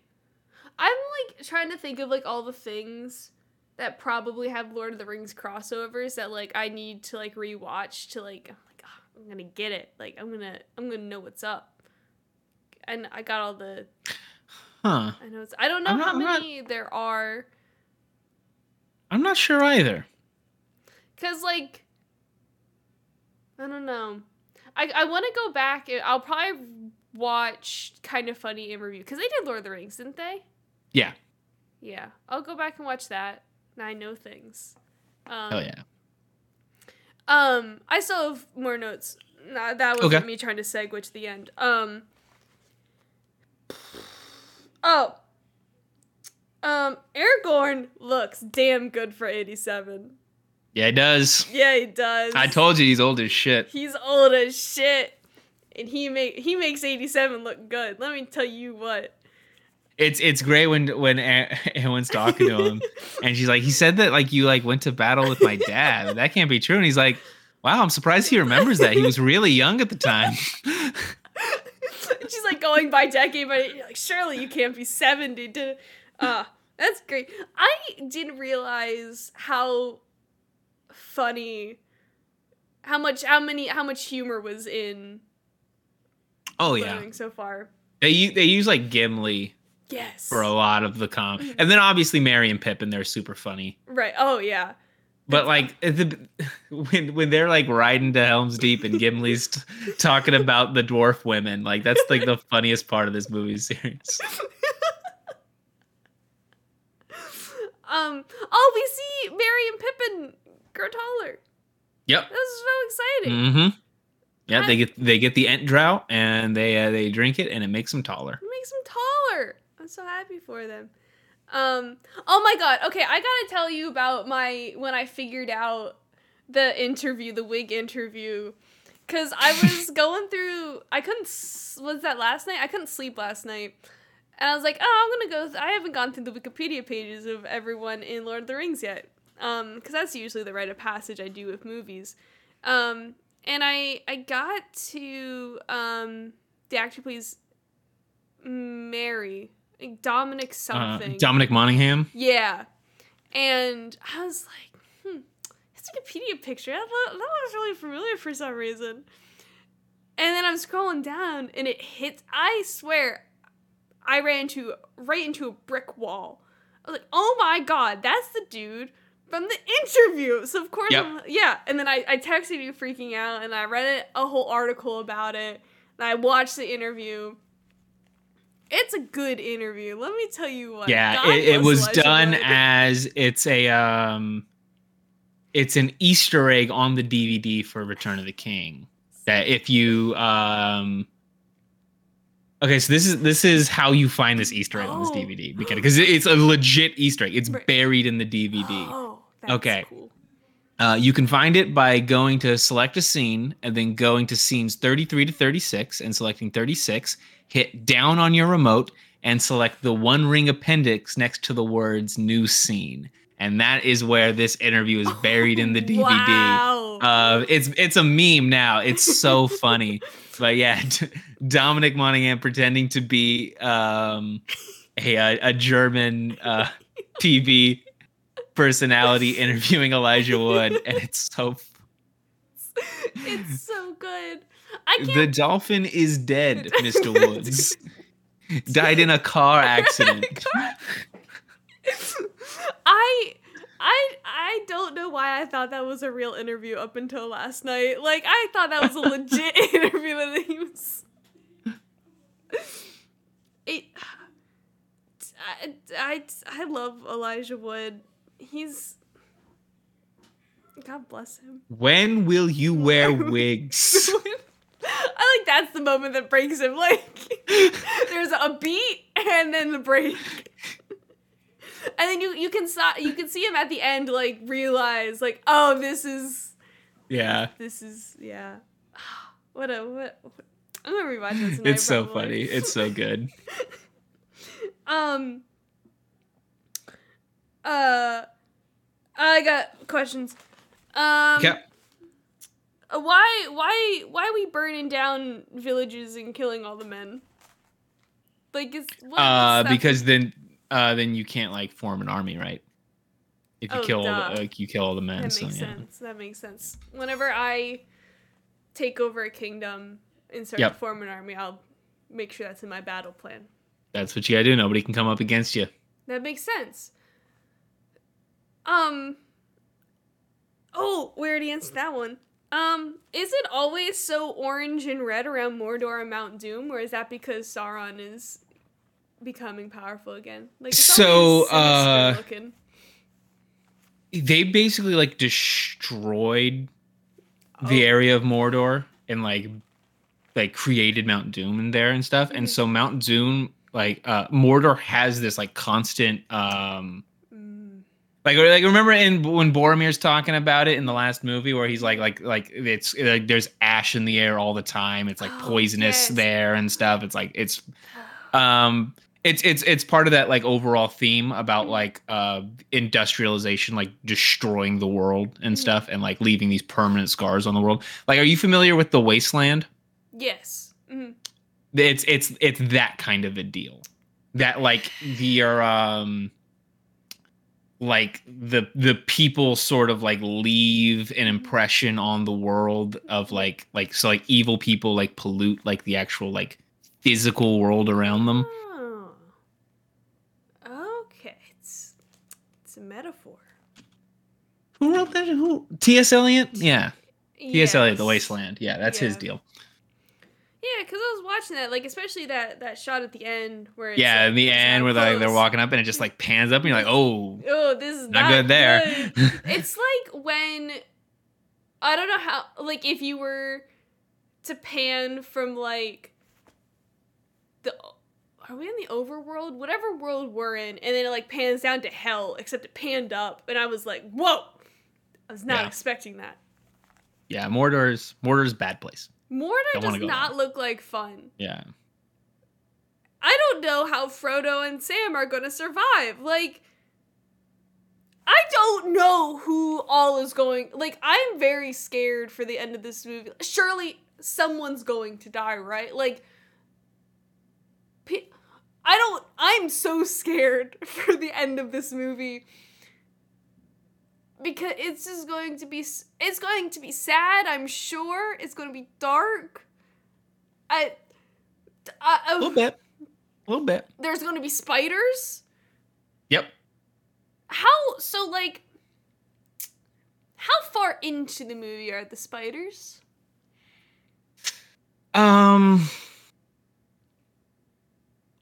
I'm like trying to think of like all the things that probably have Lord of the Rings crossovers that like I need to like rewatch to like I'm like "Ah, I'm gonna get it. Like I'm gonna I'm gonna know what's up. And I got all the
Huh.
I know it's I don't know
not-
how
I'm not-
many there are
I'm not sure either.
cuz like I don't know. I I want to go back. and I'll probably watch Kind of Funny in review cuz they did Lord of the Rings, didn't they?
Yeah.
Yeah, I'll go back and watch that. Now I know things. Um,
Oh yeah.
Um, I still have more notes. Nah, that wasn't
Okay.
me trying to segue to the end. Um. *sighs* Oh. Um, Aragorn looks damn good for eighty-seven.
Yeah, it does.
Yeah, he does.
I told you he's old as shit.
He's old as shit, and he make he makes eighty-seven look good. Let me tell you what.
It's it's great when when A- Eowyn's *laughs* talking to him, *laughs* and she's like, he said that like you like went to battle with my dad. That can't be true. And he's like, wow, I'm surprised he remembers that. He was really young at the time. *laughs*
She's like going by decade, but like, surely you can't be 70 to uh that's great. I didn't realize how funny how much how many how much humor was in
oh yeah,
so far.
they they use like Gimli
Yes.
for a lot of the com, and then obviously Merry and Pippin. They're super funny.
Right. Oh yeah.
But like the, when when they're like riding to Helm's Deep and Gimli's t- talking about the dwarf women, like that's like the funniest part of this movie series. *laughs*
um oh we see Merry and Pippin grow taller.
Yep.
This is so exciting.
Mm-hmm. Yeah, they get they get the Ent drought and they uh, they drink it and it makes them taller.
It makes them taller. I'm so happy for them. Um. Oh my god. Okay, I gotta tell you about my when I figured out the interview, the wig interview, because I *laughs* was going through. I couldn't. Was that last night? I couldn't sleep last night, and I was like, oh, I'm gonna go. Th- I haven't gone through the Wikipedia pages of everyone in Lord of the Rings yet. Um, because that's usually the rite of passage I do with movies. Um, and I I got to um the actor please Merry, like Dominic
Uh,
something.
Dominic Monaghan.
yeah, and I was like, hmm, his Wikipedia picture that, that looks really familiar for some reason. And then I'm scrolling down, and it hits. I swear, I ran into right into a brick wall. I was like, oh my god, that's the dude from the interview. So of course,
Yep.
Yeah. And then I, I texted you freaking out, and I read it, a whole article about it, and I watched the interview. It's a good interview. Let me tell you what.
yeah, it, it was
Elijah
done as it's a um, it's an Easter egg on the DVD for Return of the King. That if you um. Okay, so this is this is how you find this Easter egg on this
Oh.
DVD because because it's a legit Easter egg. It's buried in the DVD.
Oh, that's
Okay.
cool.
Uh, you can find it by going to select a scene and then going to scenes 33 to 36 and selecting 36. Hit down on your remote and select the one ring appendix next to the words new scene. And that is where this interview is buried in the *laughs* DVD.
Wow.
Uh, it's it's a meme now. It's so *laughs* funny. But yeah, *laughs* Dominic Monaghan pretending to be um, a, a, a German uh, TV personality interviewing Elijah Wood, and it's so.
it's so good. I can't
The dolphin is dead, *laughs* Mr. Woods. Died in a car *laughs* oh accident.
I I I don't know why I thought that was a real interview up until last night. Like I thought that was a legit *laughs* interview that he was. It. I, I I love Elijah Wood. He's. God bless him.
When will you wear *laughs* wigs? *laughs*
I like that's the moment that breaks him. Like *laughs* there's a beat and then the break. And then you you can saw, you can see him at the end like realize like oh this is
Yeah,
this is yeah *sighs* what a what, what I'm gonna rewatch this tonight.
it's so
probably.
funny. It's so good.
um uh I got questions. Um
Okay.
uh, why why why are we burning down villages and killing all the men? Like is what,
Uh, because then, uh, then you can't like form an army, right? If you
Oh,
kill, all the, like you kill all the men.
that
so,
makes
yeah.
sense. That makes sense. Whenever I take over a kingdom and start
Yep.
to form an army, I'll make sure that's in my battle plan.
That's what you gotta do. Nobody can come up against you.
That makes sense. Um. Oh, we already answered that one. Um, is it always so orange and red around Mordor and Mount Doom, or is that because Sauron is becoming powerful again? Like,
So, uh,
looking.
They basically like destroyed the
Oh.
area of Mordor and like like created Mount Doom in there and stuff. And
Mhm.
so Mount Doom, like uh Mordor has this like constant um. Like like remember in when Boromir's talking about it in the last movie where he's like like like it's like there's ash in the air all the time. It's like
Oh,
poisonous
yes.
there and stuff. It's like it's um it's it's it's part of that like overall theme about
Mhm.
like uh industrialization like destroying the world and
Mhm.
stuff and like leaving these permanent scars on the world like are you familiar with the wasteland
Yes. Mhm.
it's it's it's that kind of a deal that like the um like the the people sort of like leave an mm-hmm. impression on the world of like like so like evil people like pollute like the actual like physical world around them
Oh. Okay. It's it's a metaphor.
Who wrote that? Who? T.S. Eliot? Yeah. T.S. Eliot, The
Yes.
Wasteland. Yeah, that's his deal.
Yeah, because I was watching that, like especially that that shot at the end where it's,
Yeah,
like,
in the end where like they're walking up and it just like pans up and you're like, oh, *laughs*
Oh, this is
not,
not,
good there.
good. *laughs* it's like when I don't know how like if you were to pan from like the are we in the overworld? Whatever world we're in, and then it like pans down to hell, except it panned up, and I was like, whoa! I was not
Yeah.
expecting that.
yeah, Mordor's Mordor's bad place.
Mordor
Don't
does not look like fun.
Yeah.
I don't know how Frodo and Sam are gonna survive. Like, I don't know who all is going. Like, I'm very scared for the end of this movie. Surely someone's going to die, right? Like, I don't. I'm so scared *laughs* for the end of this movie because it's just going to be. It's going to be sad. I'm sure it's going to be dark. I. I,
A little bit. A little bit.
there's going to be spiders.
Yep.
How so? Like, How far into the movie are the spiders?
Um,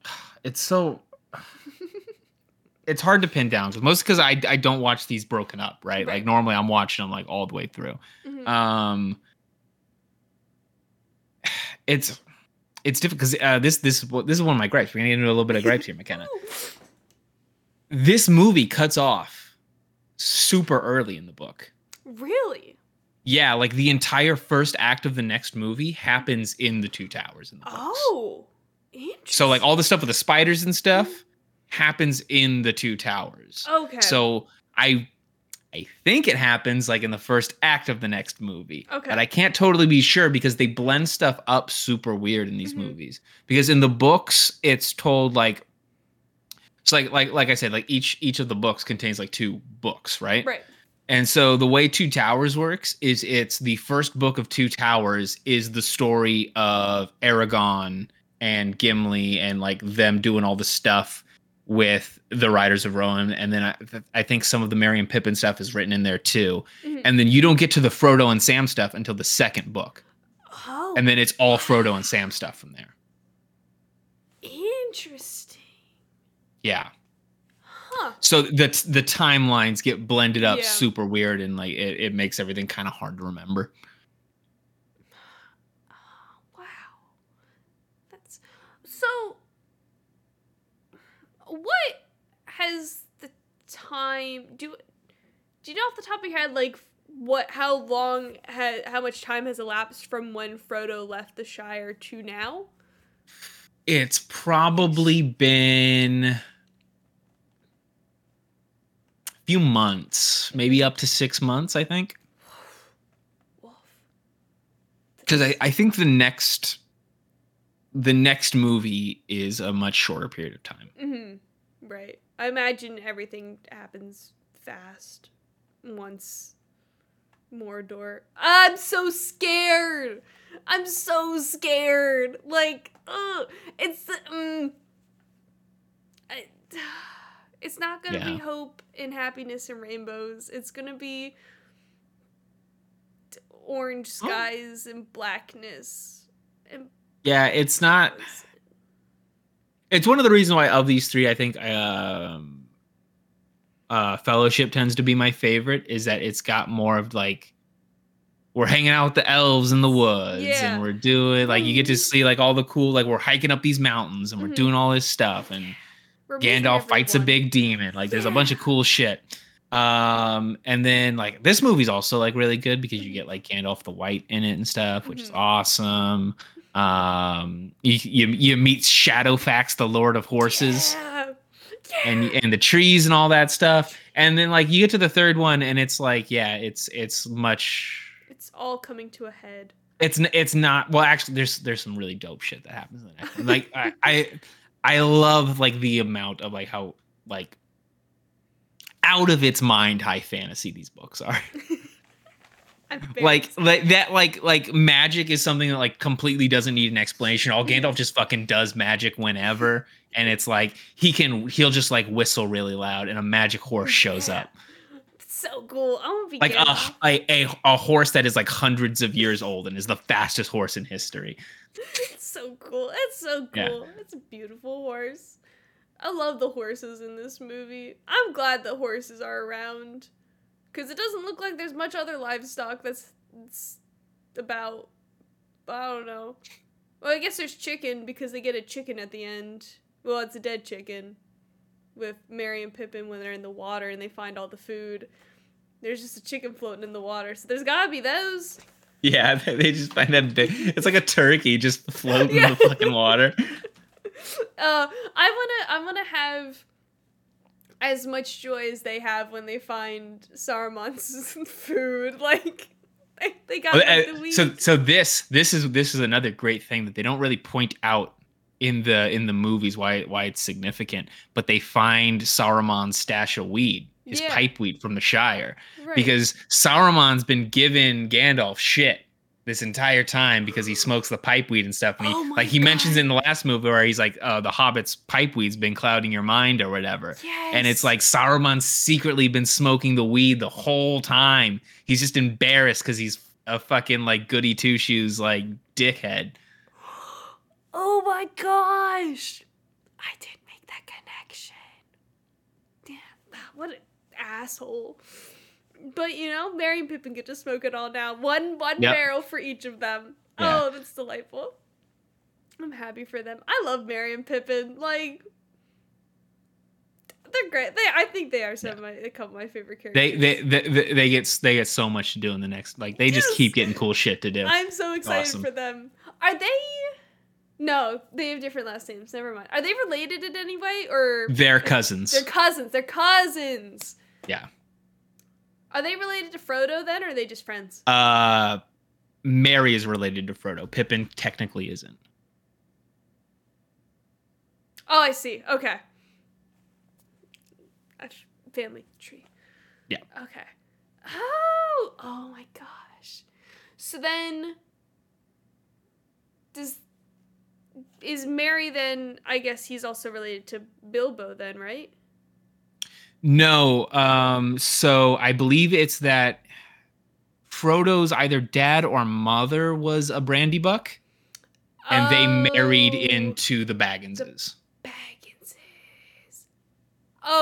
*sighs* it's so it's hard to pin down because most because I I don't watch these broken up, right?
Right.
Like normally I'm watching them like all the way through.
Mhm.
Um, it's it's difficult because uh, this this is this is one of my gripes. We're gonna get into a little bit of *laughs* gripes here,
Makenna.
This movie cuts off super early in the book.
Really?
Yeah, like the entire first act of the next movie happens in the two towers in the books.
Oh, interesting.
So like all the stuff with the spiders and stuff happens in the two towers.
Okay.
So I I think it happens like in the first act of the next movie.
Okay.
But I can't totally be sure because they blend stuff up super weird in these
Mhm.
movies. Because in the books it's told like it's like like like I said like each each of the books contains like two books, right?
right.
And so the way Two Towers works is it's the first book of Two Towers is the story of Aragorn and Gimli and like them doing all the stuff with the Riders of Rohan. And then I, I think some of the Merry and Pippin stuff is written in there too.
Mhm.
And then you don't get to the Frodo and Sam stuff until the second book.
Oh,
And then it's all Frodo and Sam stuff from there.
interesting.
Yeah.
Huh.
So the the timelines get blended up
Yeah.
super weird and like it, it makes everything kind of hard to remember.
Wow. That's so. What has the time do? Do you know off the top of your head, like what, how long, ha, how much time has elapsed from when Frodo left the Shire to now?
It's probably been a few months, maybe up to six months, I think. Because I, I think the next the next movie is a much shorter period of time.
Mm-hmm. Right. I imagine everything happens fast once Mordor. I'm so scared. I'm so scared. Like, ugh, it's um, I, *sighs* it's not gonna
Yeah.
be hope and happiness and rainbows. It's gonna be t- orange
Oh.
skies and blackness and
Yeah, it's not it's one of the reasons why of these three, I think um uh Fellowship tends to be my favorite, is that it's got more of like we're hanging out with the elves in the woods
Yeah.
and we're doing like you get to
Mhm.
see like all the cool like we're hiking up these mountains and we're
Mhm.
doing all this stuff and
we're
Gandalf fights a big demon. Like there's a bunch of cool shit. Um, and then like this movie's also like really good because you get like Gandalf the White in it and stuff, which is
Mhm.
awesome. Um, you, you you meet Shadowfax, the Lord of Horses,
Yeah.
and and the trees and all that stuff. And then like you get to the third one, and it's like yeah, it's it's much.
It's all coming to a head.
It's it's not well. Actually, there's there's some really dope shit that happens in the next one. Like I, I I love like the amount of like how like out of its mind high fantasy these books are. *laughs* *laughs*
I'm
like like that like like magic is something that like completely doesn't need an explanation. All Gandalf just fucking does magic whenever, and it's like he can he'll just like whistle really loud, and a magic horse shows
Yeah.
up.
So cool. I want to be
Like a, a a a horse that is like hundreds of years old and is the fastest horse in history. *laughs*
It's so cool. It's so
Yeah.
cool. It's a beautiful horse. I love the horses in this movie. I'm glad the horses are around. Because it doesn't look like there's much other livestock that's, that's about. I don't know. Well, I guess there's chicken because they get a chicken at the end. Well, it's a dead chicken with Merry and Pippin when they're in the water and they find all the food. There's just a chicken floating in the water. So there's gotta be those.
Yeah, *laughs* they they just find that big, it's like a turkey just floating
Yeah.
in the *laughs* fucking water. *laughs*
uh, I wanna I wanna have as much joy as they have when they find Saruman's *laughs* food. Like they, they got like, the
Uh, so so this this is this is another great thing that they don't really point out in the in the movies why why it's significant, but they find Saruman's stash of weed, his
Yeah.
pipe weed from the Shire,
Right.
because Saruman's been giving Gandalf shit this entire time because he smokes the pipe weed and stuff. And he,
Oh
like he mentions in the last movie where he's like, uh, the Hobbit's pipe weed's been clouding your mind or whatever.
Yes.
And it's like Saruman's secretly been smoking the weed the whole time. He's just embarrassed because he's a fucking like goody two shoes like dickhead.
Oh my gosh. I did make that connection. Damn. What an asshole. But you know, Merry and Pippin get to smoke it all now. One one
Yep.
barrel for each of them.
Yeah.
Oh, that's delightful. I'm happy for them. I love Mary and Pippin. Like they're great. They I think they are some of my a couple of my favorite characters.
They, they they they get they get so much to do in the next like they just keep getting cool shit to do. *laughs*
I'm so excited
Awesome.
for them. Are they? No, they have different last names. Never mind. Are they related in any way, or
They're cousins.
they're cousins? They're cousins.
Yeah.
Are they related to Frodo then, or are they just friends?
Uh, Merry is related to Frodo. Pippin technically isn't.
Oh, I see. Okay. A family tree.
Yeah.
Okay. Oh, oh my gosh. So then, does is Merry then? I guess he's also related to Bilbo then, right?
No. Um. So I believe it's that Frodo's either dad or mother was a Brandybuck, and they married
Oh,
into the Bagginses.
Bagginses.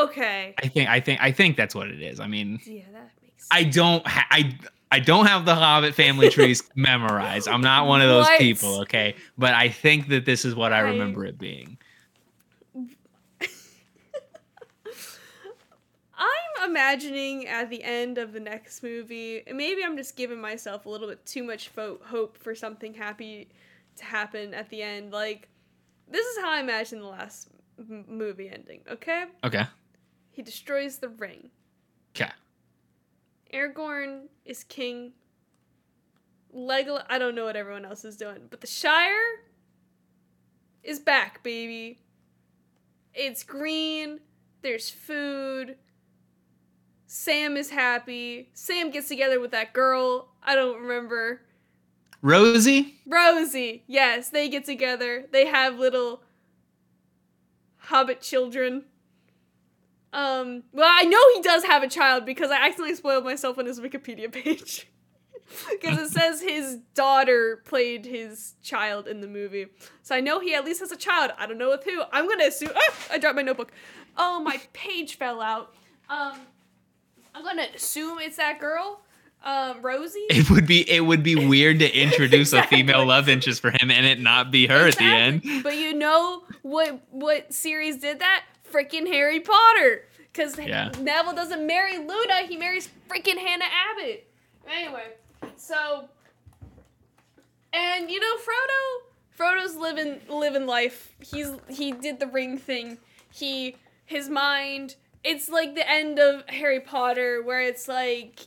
Okay.
I think. I think. I think that's what it is. I mean,
Yeah, that makes.
I don't. Ha- I. I don't have the Hobbit family *laughs* trees memorized. I'm not one of those
What?
people, okay? But I think that this is what I
I-
remember it being.
I'm imagining at the end of the next movie, maybe I'm just giving myself a little bit too much fo- hope for something happy to happen at the end. Like, this is how I imagine the last m- movie ending, okay?
Okay.
He destroys the ring.
Okay.
Aragorn is king. Legolas, I don't know what everyone else is doing, but the Shire is back, baby. It's green. There's food. Sam is happy. Sam gets together with that girl. I don't remember.
Rosie?
Rosie. Yes, they get together. They have little hobbit children. Um, well, I know he does have a child because I accidentally spoiled myself on his Wikipedia page. *laughs* Because it says his daughter played his child in the movie. So I know he at least has a child. I don't know with who. I'm gonna assume. Ah, I dropped my notebook. Oh, my page fell out. Um, I'm gonna assume it's that girl, um, Rosie.
It would be it would be weird to introduce *laughs*
Exactly.
a female love interest for him and it not be her at the end.
But you know what what series did that? Freaking Harry Potter. Because
Yeah.
Neville doesn't marry Luna, he marries freaking Hannah Abbott. Anyway, so and you know Frodo Frodo's living living life. He's he did the ring thing. He his mind it's like the end of Harry Potter where it's like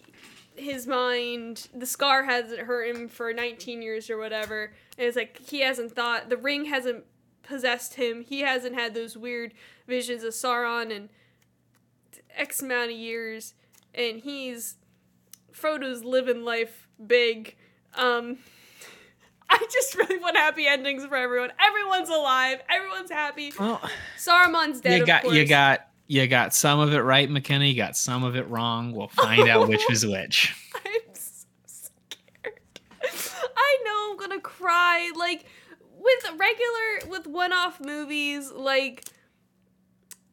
his mind the scar hasn't hurt him for 19 years or whatever and it's like he hasn't thought the ring hasn't possessed him he hasn't had those weird visions of sauron and x amount of years and he's frodo's living life big um *laughs* i just really want happy endings for everyone. Everyone's alive everyone's happy.
Well,
saruman's dead
you got you got you got some of it right, Makenna. You got some of it wrong. We'll find out which is which. *laughs*
I'm so scared. I know I'm gonna cry. Like with regular with one-off movies, like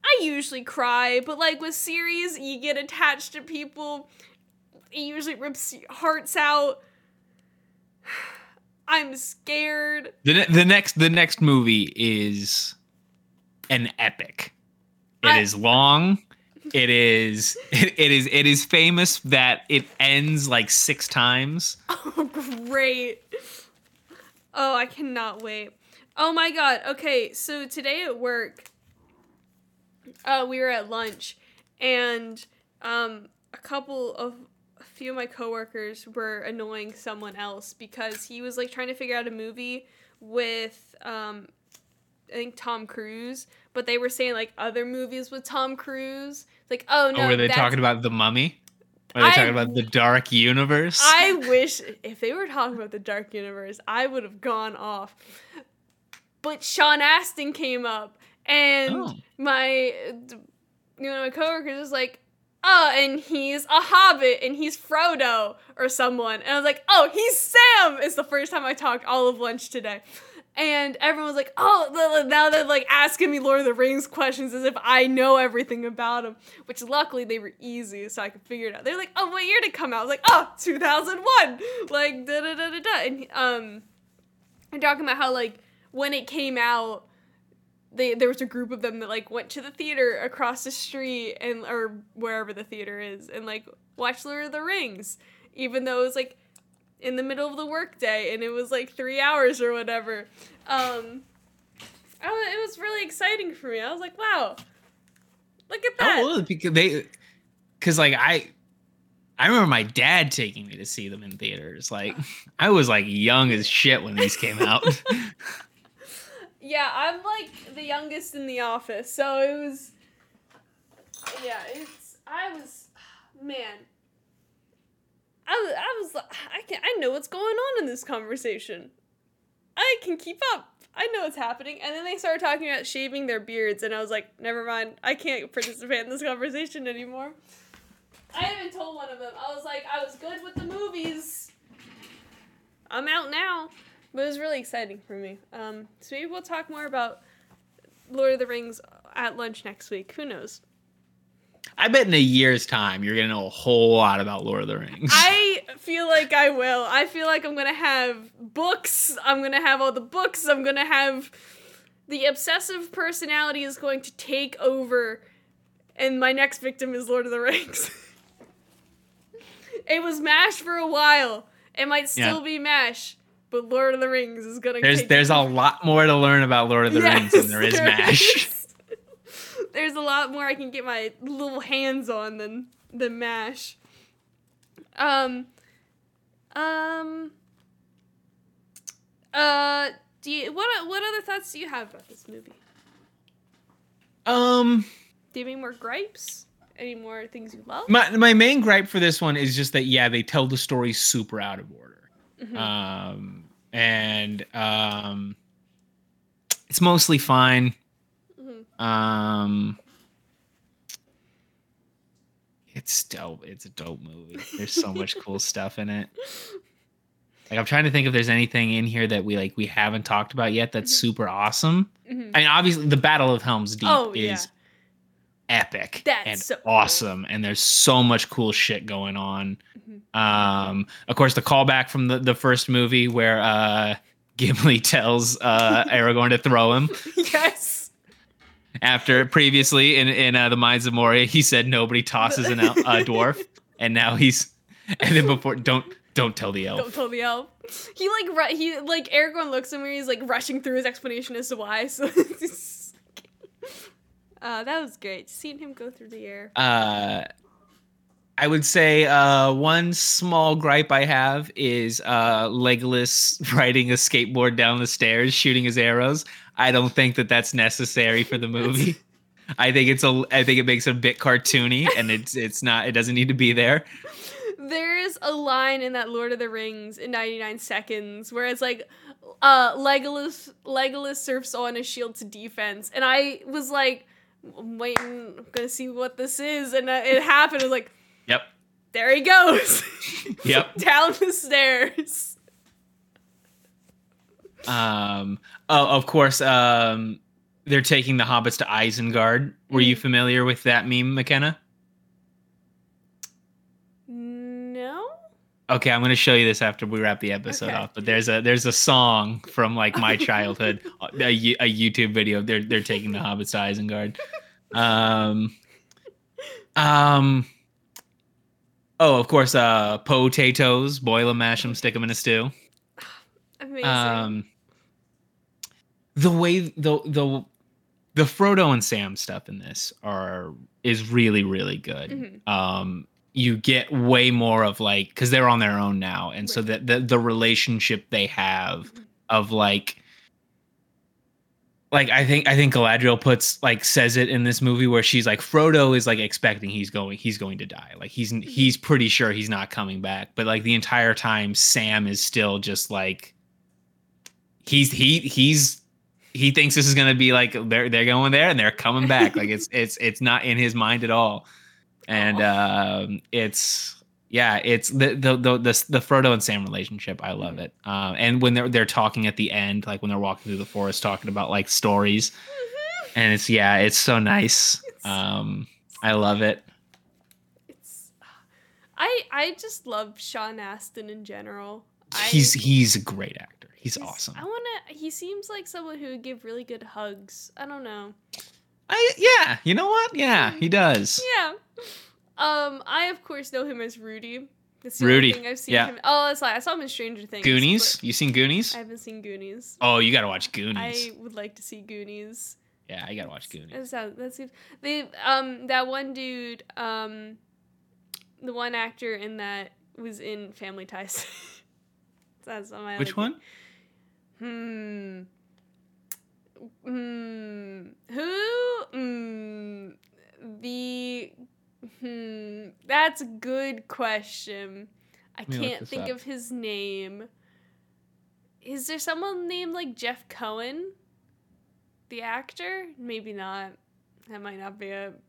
I usually cry, but like with series, you get attached to people. It usually rips hearts out. *sighs* I'm scared.
The ne- the next the next movie is an epic. It is
I-
long. It is *laughs* it, it is it is famous that it ends like six times. *laughs*
Oh, great. Oh, I cannot wait. Oh my god. Okay, so today at work, uh, we were at lunch, and um, a couple of a few of my coworkers were annoying someone else because he was like trying to figure out a movie with um, I think Tom Cruise, but they were saying like other movies with Tom Cruise. It's like, oh, oh no,
or were they talking about the mummy? Are they
I-
talking about the dark universe?
I *laughs* wish if they were talking about the Dark Universe, I would have gone off. But Sean Astin came up, and
Oh.
my you know my coworker was like, "Oh, and he's a Hobbit, and he's Frodo or someone," and I was like, "Oh, he's Sam." It's the first time I talked all of lunch today. And everyone was like, "Oh, now they're like asking me Lord of the Rings questions as if I know everything about them." Which luckily they were easy, so I could figure it out. They're like, "Oh, what year did it come out?" I was like, "Oh, 2001." Like da da da da da. And um, they're talking about how like when it came out, they there was a group of them that like went to the theater across the street and or wherever the theater is and like watched Lord of the Rings, even though it was like in the middle of the workday and it was like three hours or whatever. Um, I, it was really exciting for me. I was like, wow, look at that.
Oh, because they, because like I, I remember my dad taking me to see them in theaters. Like I was like young as shit when these came out. *laughs*
Yeah, I'm like the youngest in the office, so it was. Yeah, it's. I was, man. I. I was. I can. I know what's going on in this conversation. I can keep up. I know what's happening. And then they started talking about shaving their beards, and I was like, never mind. I can't participate in this conversation anymore. I even told one of them. I was like, I was good with the movies. I'm out now. But it was really exciting for me. Um, so maybe we'll talk more about Lord of the Rings at lunch next week. Who knows?
I bet in a year's time you're gonna know a whole lot about Lord of the Rings. *laughs*
I feel like I will. I feel like I'm gonna have books. I'm gonna have all the books. I'm gonna have the obsessive personality is going to take over, and my next victim is Lord of the Rings. *laughs* it was Mash for a while. It might still
Yeah.
be Mash, but Lord of the Rings is gonna.
there's there's a lot more to learn about Lord of the *laughs* Rings than there is
there
Mash.
is. There's a lot more I can get my little hands on than than Mash. Um. Um. Uh. Do you what what other thoughts do you have about this movie?
Um,
Do you have any more gripes? Any more things you love?
my my main gripe for this one is just that yeah, they tell the story super out of order.
Mhm.
Um, and um, it's mostly fine. Um, it's dope. It's a dope movie. There's so much cool *laughs* stuff in it. Like I'm trying to think if there's anything in here that we like we haven't talked about yet that's
Mhm.
super awesome.
Mhm.
I mean, obviously, the Battle of Helm's Deep
Oh,
is
yeah.
epic
That's
and
so cool.
awesome, and there's so much cool shit going on.
Mhm.
Um, of course, the callback from the the first movie where uh, *laughs* Gimli tells uh, Aragorn to throw him *laughs*
yes.
After previously in in uh, the Mines of Moria, he said nobody tosses an el- a dwarf, *laughs* and now he's and then before don't don't tell the elf.
Don't tell the elf. He like ru- he like Aragorn looks at me. He's like rushing through his explanation as to why. So, *laughs* uh, that was great. Seeing him go through the air.
uh I would say uh one small gripe I have is uh Legolas *laughs* riding a skateboard down the stairs shooting his arrows. I don't think that that's necessary for the movie. I think it's a I think it makes it a bit cartoony and it's it's not it doesn't need to be there.
There is a line in that Lord of the Rings in 99 seconds where it's like, uh, Legolas Legolas surfs on a shield to defense, and I was like, I'm waiting, I'm gonna see what this is, and uh, it happened. I was like,
Yep.
there he goes, *laughs*
Yep.
down the stairs.
Um oh of course um they're taking the hobbits to Isengard. Were you
Mhm.
familiar with that meme, Makenna?
No.
Okay, I'm gonna show you this after we wrap the episode
Okay.
off. But there's a there's a song from like my *laughs* childhood, a, a YouTube video. They're they're taking the hobbits to Isengard. *laughs* Um, um. Oh, of course. Uh, potatoes. Boil them, mash them, stick them in a stew.
Amazing.
Um, the way the the the Frodo and Sam stuff in this are is really really good.
Mhm.
Um, you get way more of like because they're on their own now, and so that the the relationship they have
Mhm.
of like like I think I think Galadriel puts like says it in this movie where she's like Frodo is like expecting he's going he's going to die. Like he's he's pretty sure he's not coming back. But like the entire time Sam is still just like he's he he's he thinks this is gonna be like they're they're going there and they're coming back. like it's *laughs* it's it's not in his mind at all. And um it's yeah, it's the the the the, the Frodo and Sam relationship. I love it. Um, and when they're they're talking at the end, like when they're walking through the forest, talking about like stories,
Mm-hmm.
and it's yeah, it's so nice. Um, I love it.
It's I I just love Sean Astin in general. I,
He's he's a great actor. He's
he's-
awesome.
I want to. He seems like someone who would give really good hugs. I don't know.
I yeah, you know what? Yeah, he does.
Yeah. Um, I of course know him as Rudy. That's the
Rudy,
Only thing I've seen
yeah.
him. Oh, that's like I saw him in Stranger Things.
Goonies. You seen Goonies?
I haven't seen Goonies.
Oh, you gotta watch Goonies.
I would like to see Goonies.
yeah, I gotta watch Goonies.
That sounds. That seems. They um that one dude um, the one actor in that was in Family Ties. *laughs* That's on my.
Which one?
Hmm. Hmm. Who? Hmm. The. Hmm. That's a good question. I
Let me look
can't think
up.
of his name. Is there someone named like Jeff Cohen? The actor? Maybe not. That might not be it.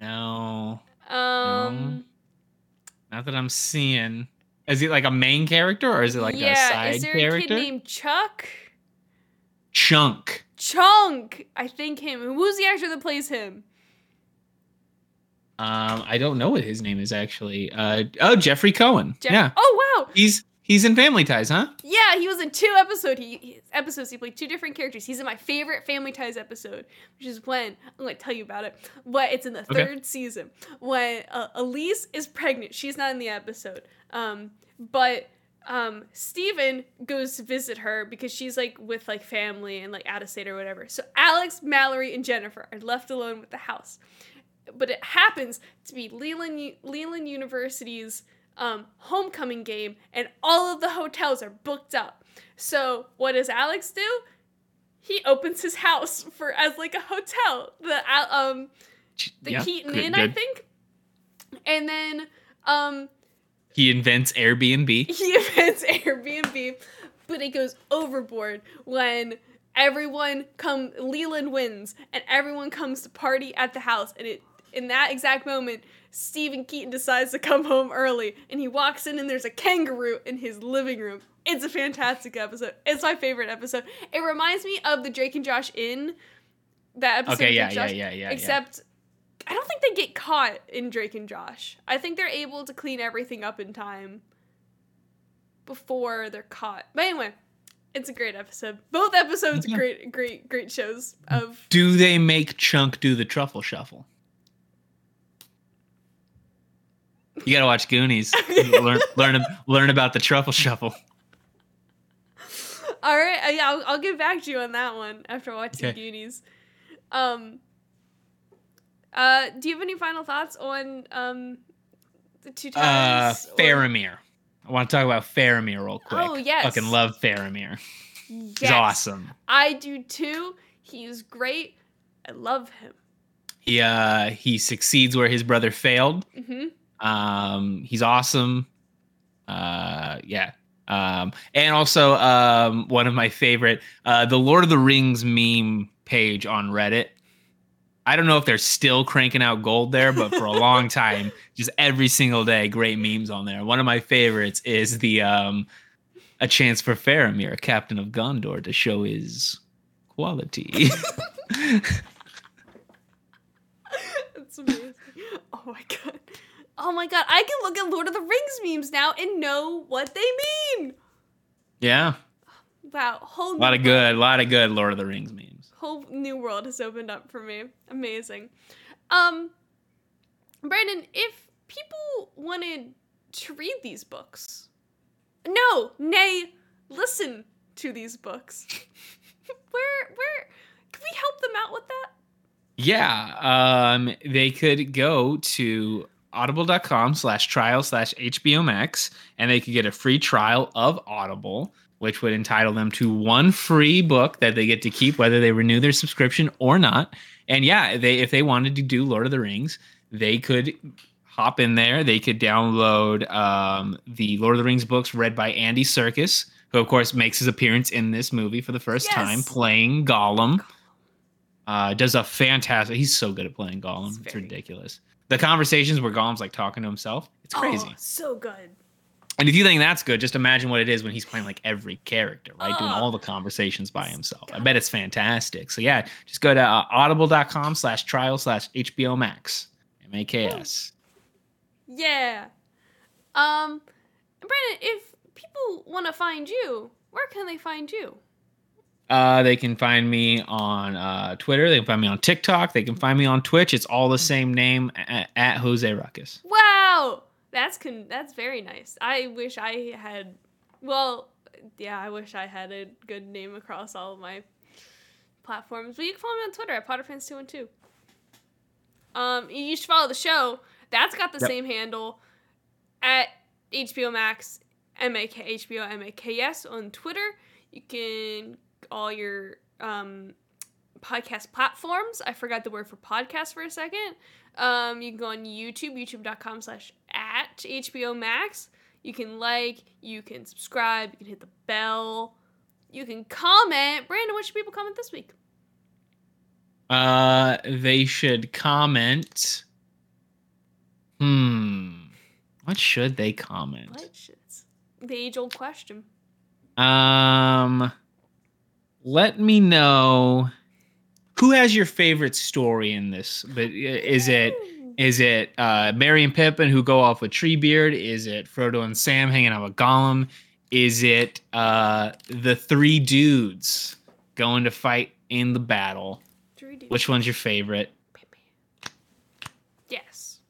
No,
Um.
not that I'm seeing. Is he like a main character or is it like
yeah.
a side
is there
character?
a kid named Chuck?
Chunk.
Chunk. I think him. Who's the actor that plays him?
Um, I don't know what his name is actually. Uh, oh, Jeffrey Cohen.
Jeff-
yeah,
Oh wow.
he's he's in Family Ties, huh?
Yeah, he was in two episode. He, episodes. He played two different characters. He's in my favorite Family Ties episode, which is when I'm going to tell you about it. But it's in the
Okay.
third season when uh, Elyse is pregnant. She's not in the episode. Um, but um, Steven goes to visit her because she's like with like family and like out of state or whatever. So Alex, Mallory, and Jennifer are left alone with the house. But it happens to be Leland Leland University's um, homecoming game, and all of the hotels are booked up. So what does Alex do? He opens his house for as like a hotel. The uh, um the
Yeah,
Keaton
good-
Inn, I think. And then um
He invents Airbnb. *laughs*
he invents Airbnb, but it goes overboard when everyone come Leland wins and everyone comes to party at the house and it in that exact moment Steven Keaton decides to come home early and he walks in and there's a kangaroo in his living room. It's a fantastic episode. It's my favorite episode. It reminds me of the Drake and Josh Inn that episode
Okay,
of
yeah, yeah,
Josh,
yeah, yeah. yeah.
Except I don't think they get caught in Drake and Josh. I think they're able to clean everything up in time before they're caught. But anyway, it's a great episode. Both episodes are great, great, great shows of
Do they make Chunk do the truffle shuffle? You gotta watch Goonies. *laughs* learn learn learn about the truffle shuffle.
All right, uh, yeah, I'll, I'll get back to you on that one after watching
Okay.
Goonies. Um, uh, do you have any final thoughts on um the two
Uh,
towers? or-
Faramir. I want to talk about Faramir real quick.
Oh, yes.
Fucking love Faramir. He's awesome.
I do too. He's great. I love him.
He uh he succeeds where his brother failed.
hmm
Um, he's awesome. Uh, yeah. Um, and also um, one of my favorite, uh, the Lord of the Rings meme page on Reddit. I don't know if they're still cranking out gold there, but for a long *laughs* time, just every single day, great memes on there. One of my favorites is the um, a chance for Faramir, captain of Gondor, to show his quality. *laughs* *laughs*
That's amazing. Oh my god. Oh my god. I can look at Lord of the Rings memes now and know what they mean.
yeah,
Wow. Whole
a lot of good, a lot of good Lord of the Rings memes.
whole new world has opened up for me. Amazing. Um Brandon, if people wanted to read these books, no, nay, listen to these books. *laughs* where where can we help them out with that?
Yeah, um, they could go to audible.com slash trial slash HBO Mak's and they could get a free trial of Audible. which would entitle them to one free book that they get to keep whether they renew their subscription or not. And yeah, they if they wanted to do Lord of the Rings, they could hop in there. They could download um, the Lord of the Rings books read by Andy Serkis, who of course makes his appearance in this movie for the first
Yes.
time, playing Gollum. Uh, does a fantastic. He's so good at playing Gollum.
It's
It's, ridiculous. The conversations where Gollum's like talking to himself. It's crazy.
Oh, so good.
And if you think that's good, just imagine what it is when he's playing like every character, right? Doing
Oh.
all the conversations by himself. I bet it's fantastic. So yeah, just go to uh, audible.com slash trial slash HBO Mak's. M-A-K-S.
Yeah. Um, Brandon, if people want to find you, where can they find you?
Uh, they can find me on uh, Twitter. They can find me on TikTok. They can find me on Twitch. It's all the same name at, at Jose Ruckus.
Wow, that's con- that's very nice. I wish I had. Well, yeah, I wish I had a good name across all of my platforms. But you can follow me on Twitter at PotterPants212. Um, you should follow the show. That's got the
Yep.
same handle at HBO Mak's, M A K HBO M A K S on Twitter. You can all your um podcast platforms. I forgot the word for podcast for a second. Um, you can go on YouTube, youtube.com slash at HBO Mak's. You can like, you can subscribe, you can hit the bell, you can comment. Brandon, what should people comment this week?
Uh, they should comment. Hmm. What should they comment?
What should the age old question?
Um, let me know who has your favorite story in this. But is it is it uh, Merry and Pippin who go off with Treebeard? Is it Frodo and Sam hanging out with Gollum? Is it uh, the three dudes going to fight in the battle?
Three dudes.
Which one's your favorite?
Yes.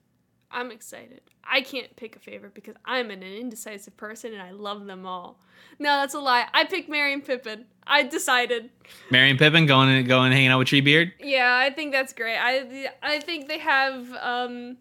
I'm excited. I can't pick a favorite because I'm an indecisive person and I love them all. No, that's a lie. I picked Merry and Pippin. I decided.
And Pippin going and going hanging out with Treebeard?
Yeah, I think that's great. I I think they have um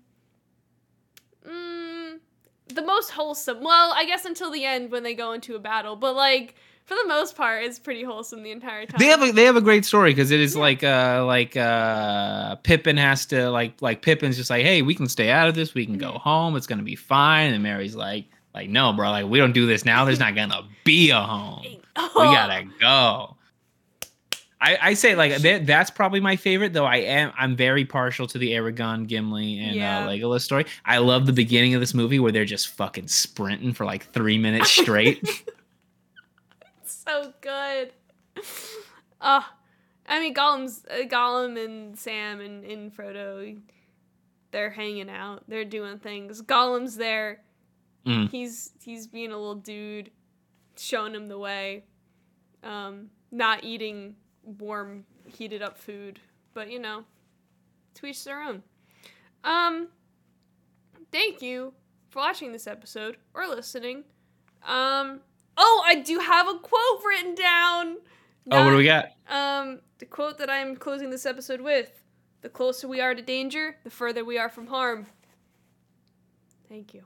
mm, the most wholesome. Well, I guess until the end when they go into a battle, but like for the most part, it's pretty wholesome the entire time.
They have a they have a great story because it is
Yeah.
like uh like uh Pippin has to like like Pippin's just like hey we can stay out of this we can go
Mhm.
home it's gonna be fine and Merry's like like no bro like we don't do this now there's not gonna be a home we
Oh,
gotta go. I, I say like that, that's probably my favorite though I am I'm very partial to the Aragorn Gimli and
Yeah.
uh, Legolas story I love the beginning of this movie where they're just fucking sprinting for like three minutes *laughs* straight *laughs*
so good. Uh, I mean, Gollum's uh, Gollum and Sam and, and Frodo, they're hanging out. They're doing things. Gollum's there.
Mm.
He's he's being a little dude, showing him the way. Um, not eating warm, heated up food, but you know, to each their own. Um, thank you for watching this episode or listening. Um, oh, I do have a quote written down.
oh what do we got
um, the quote that I'm closing this episode with The closer we are to danger, the further we are from harm. Thank you.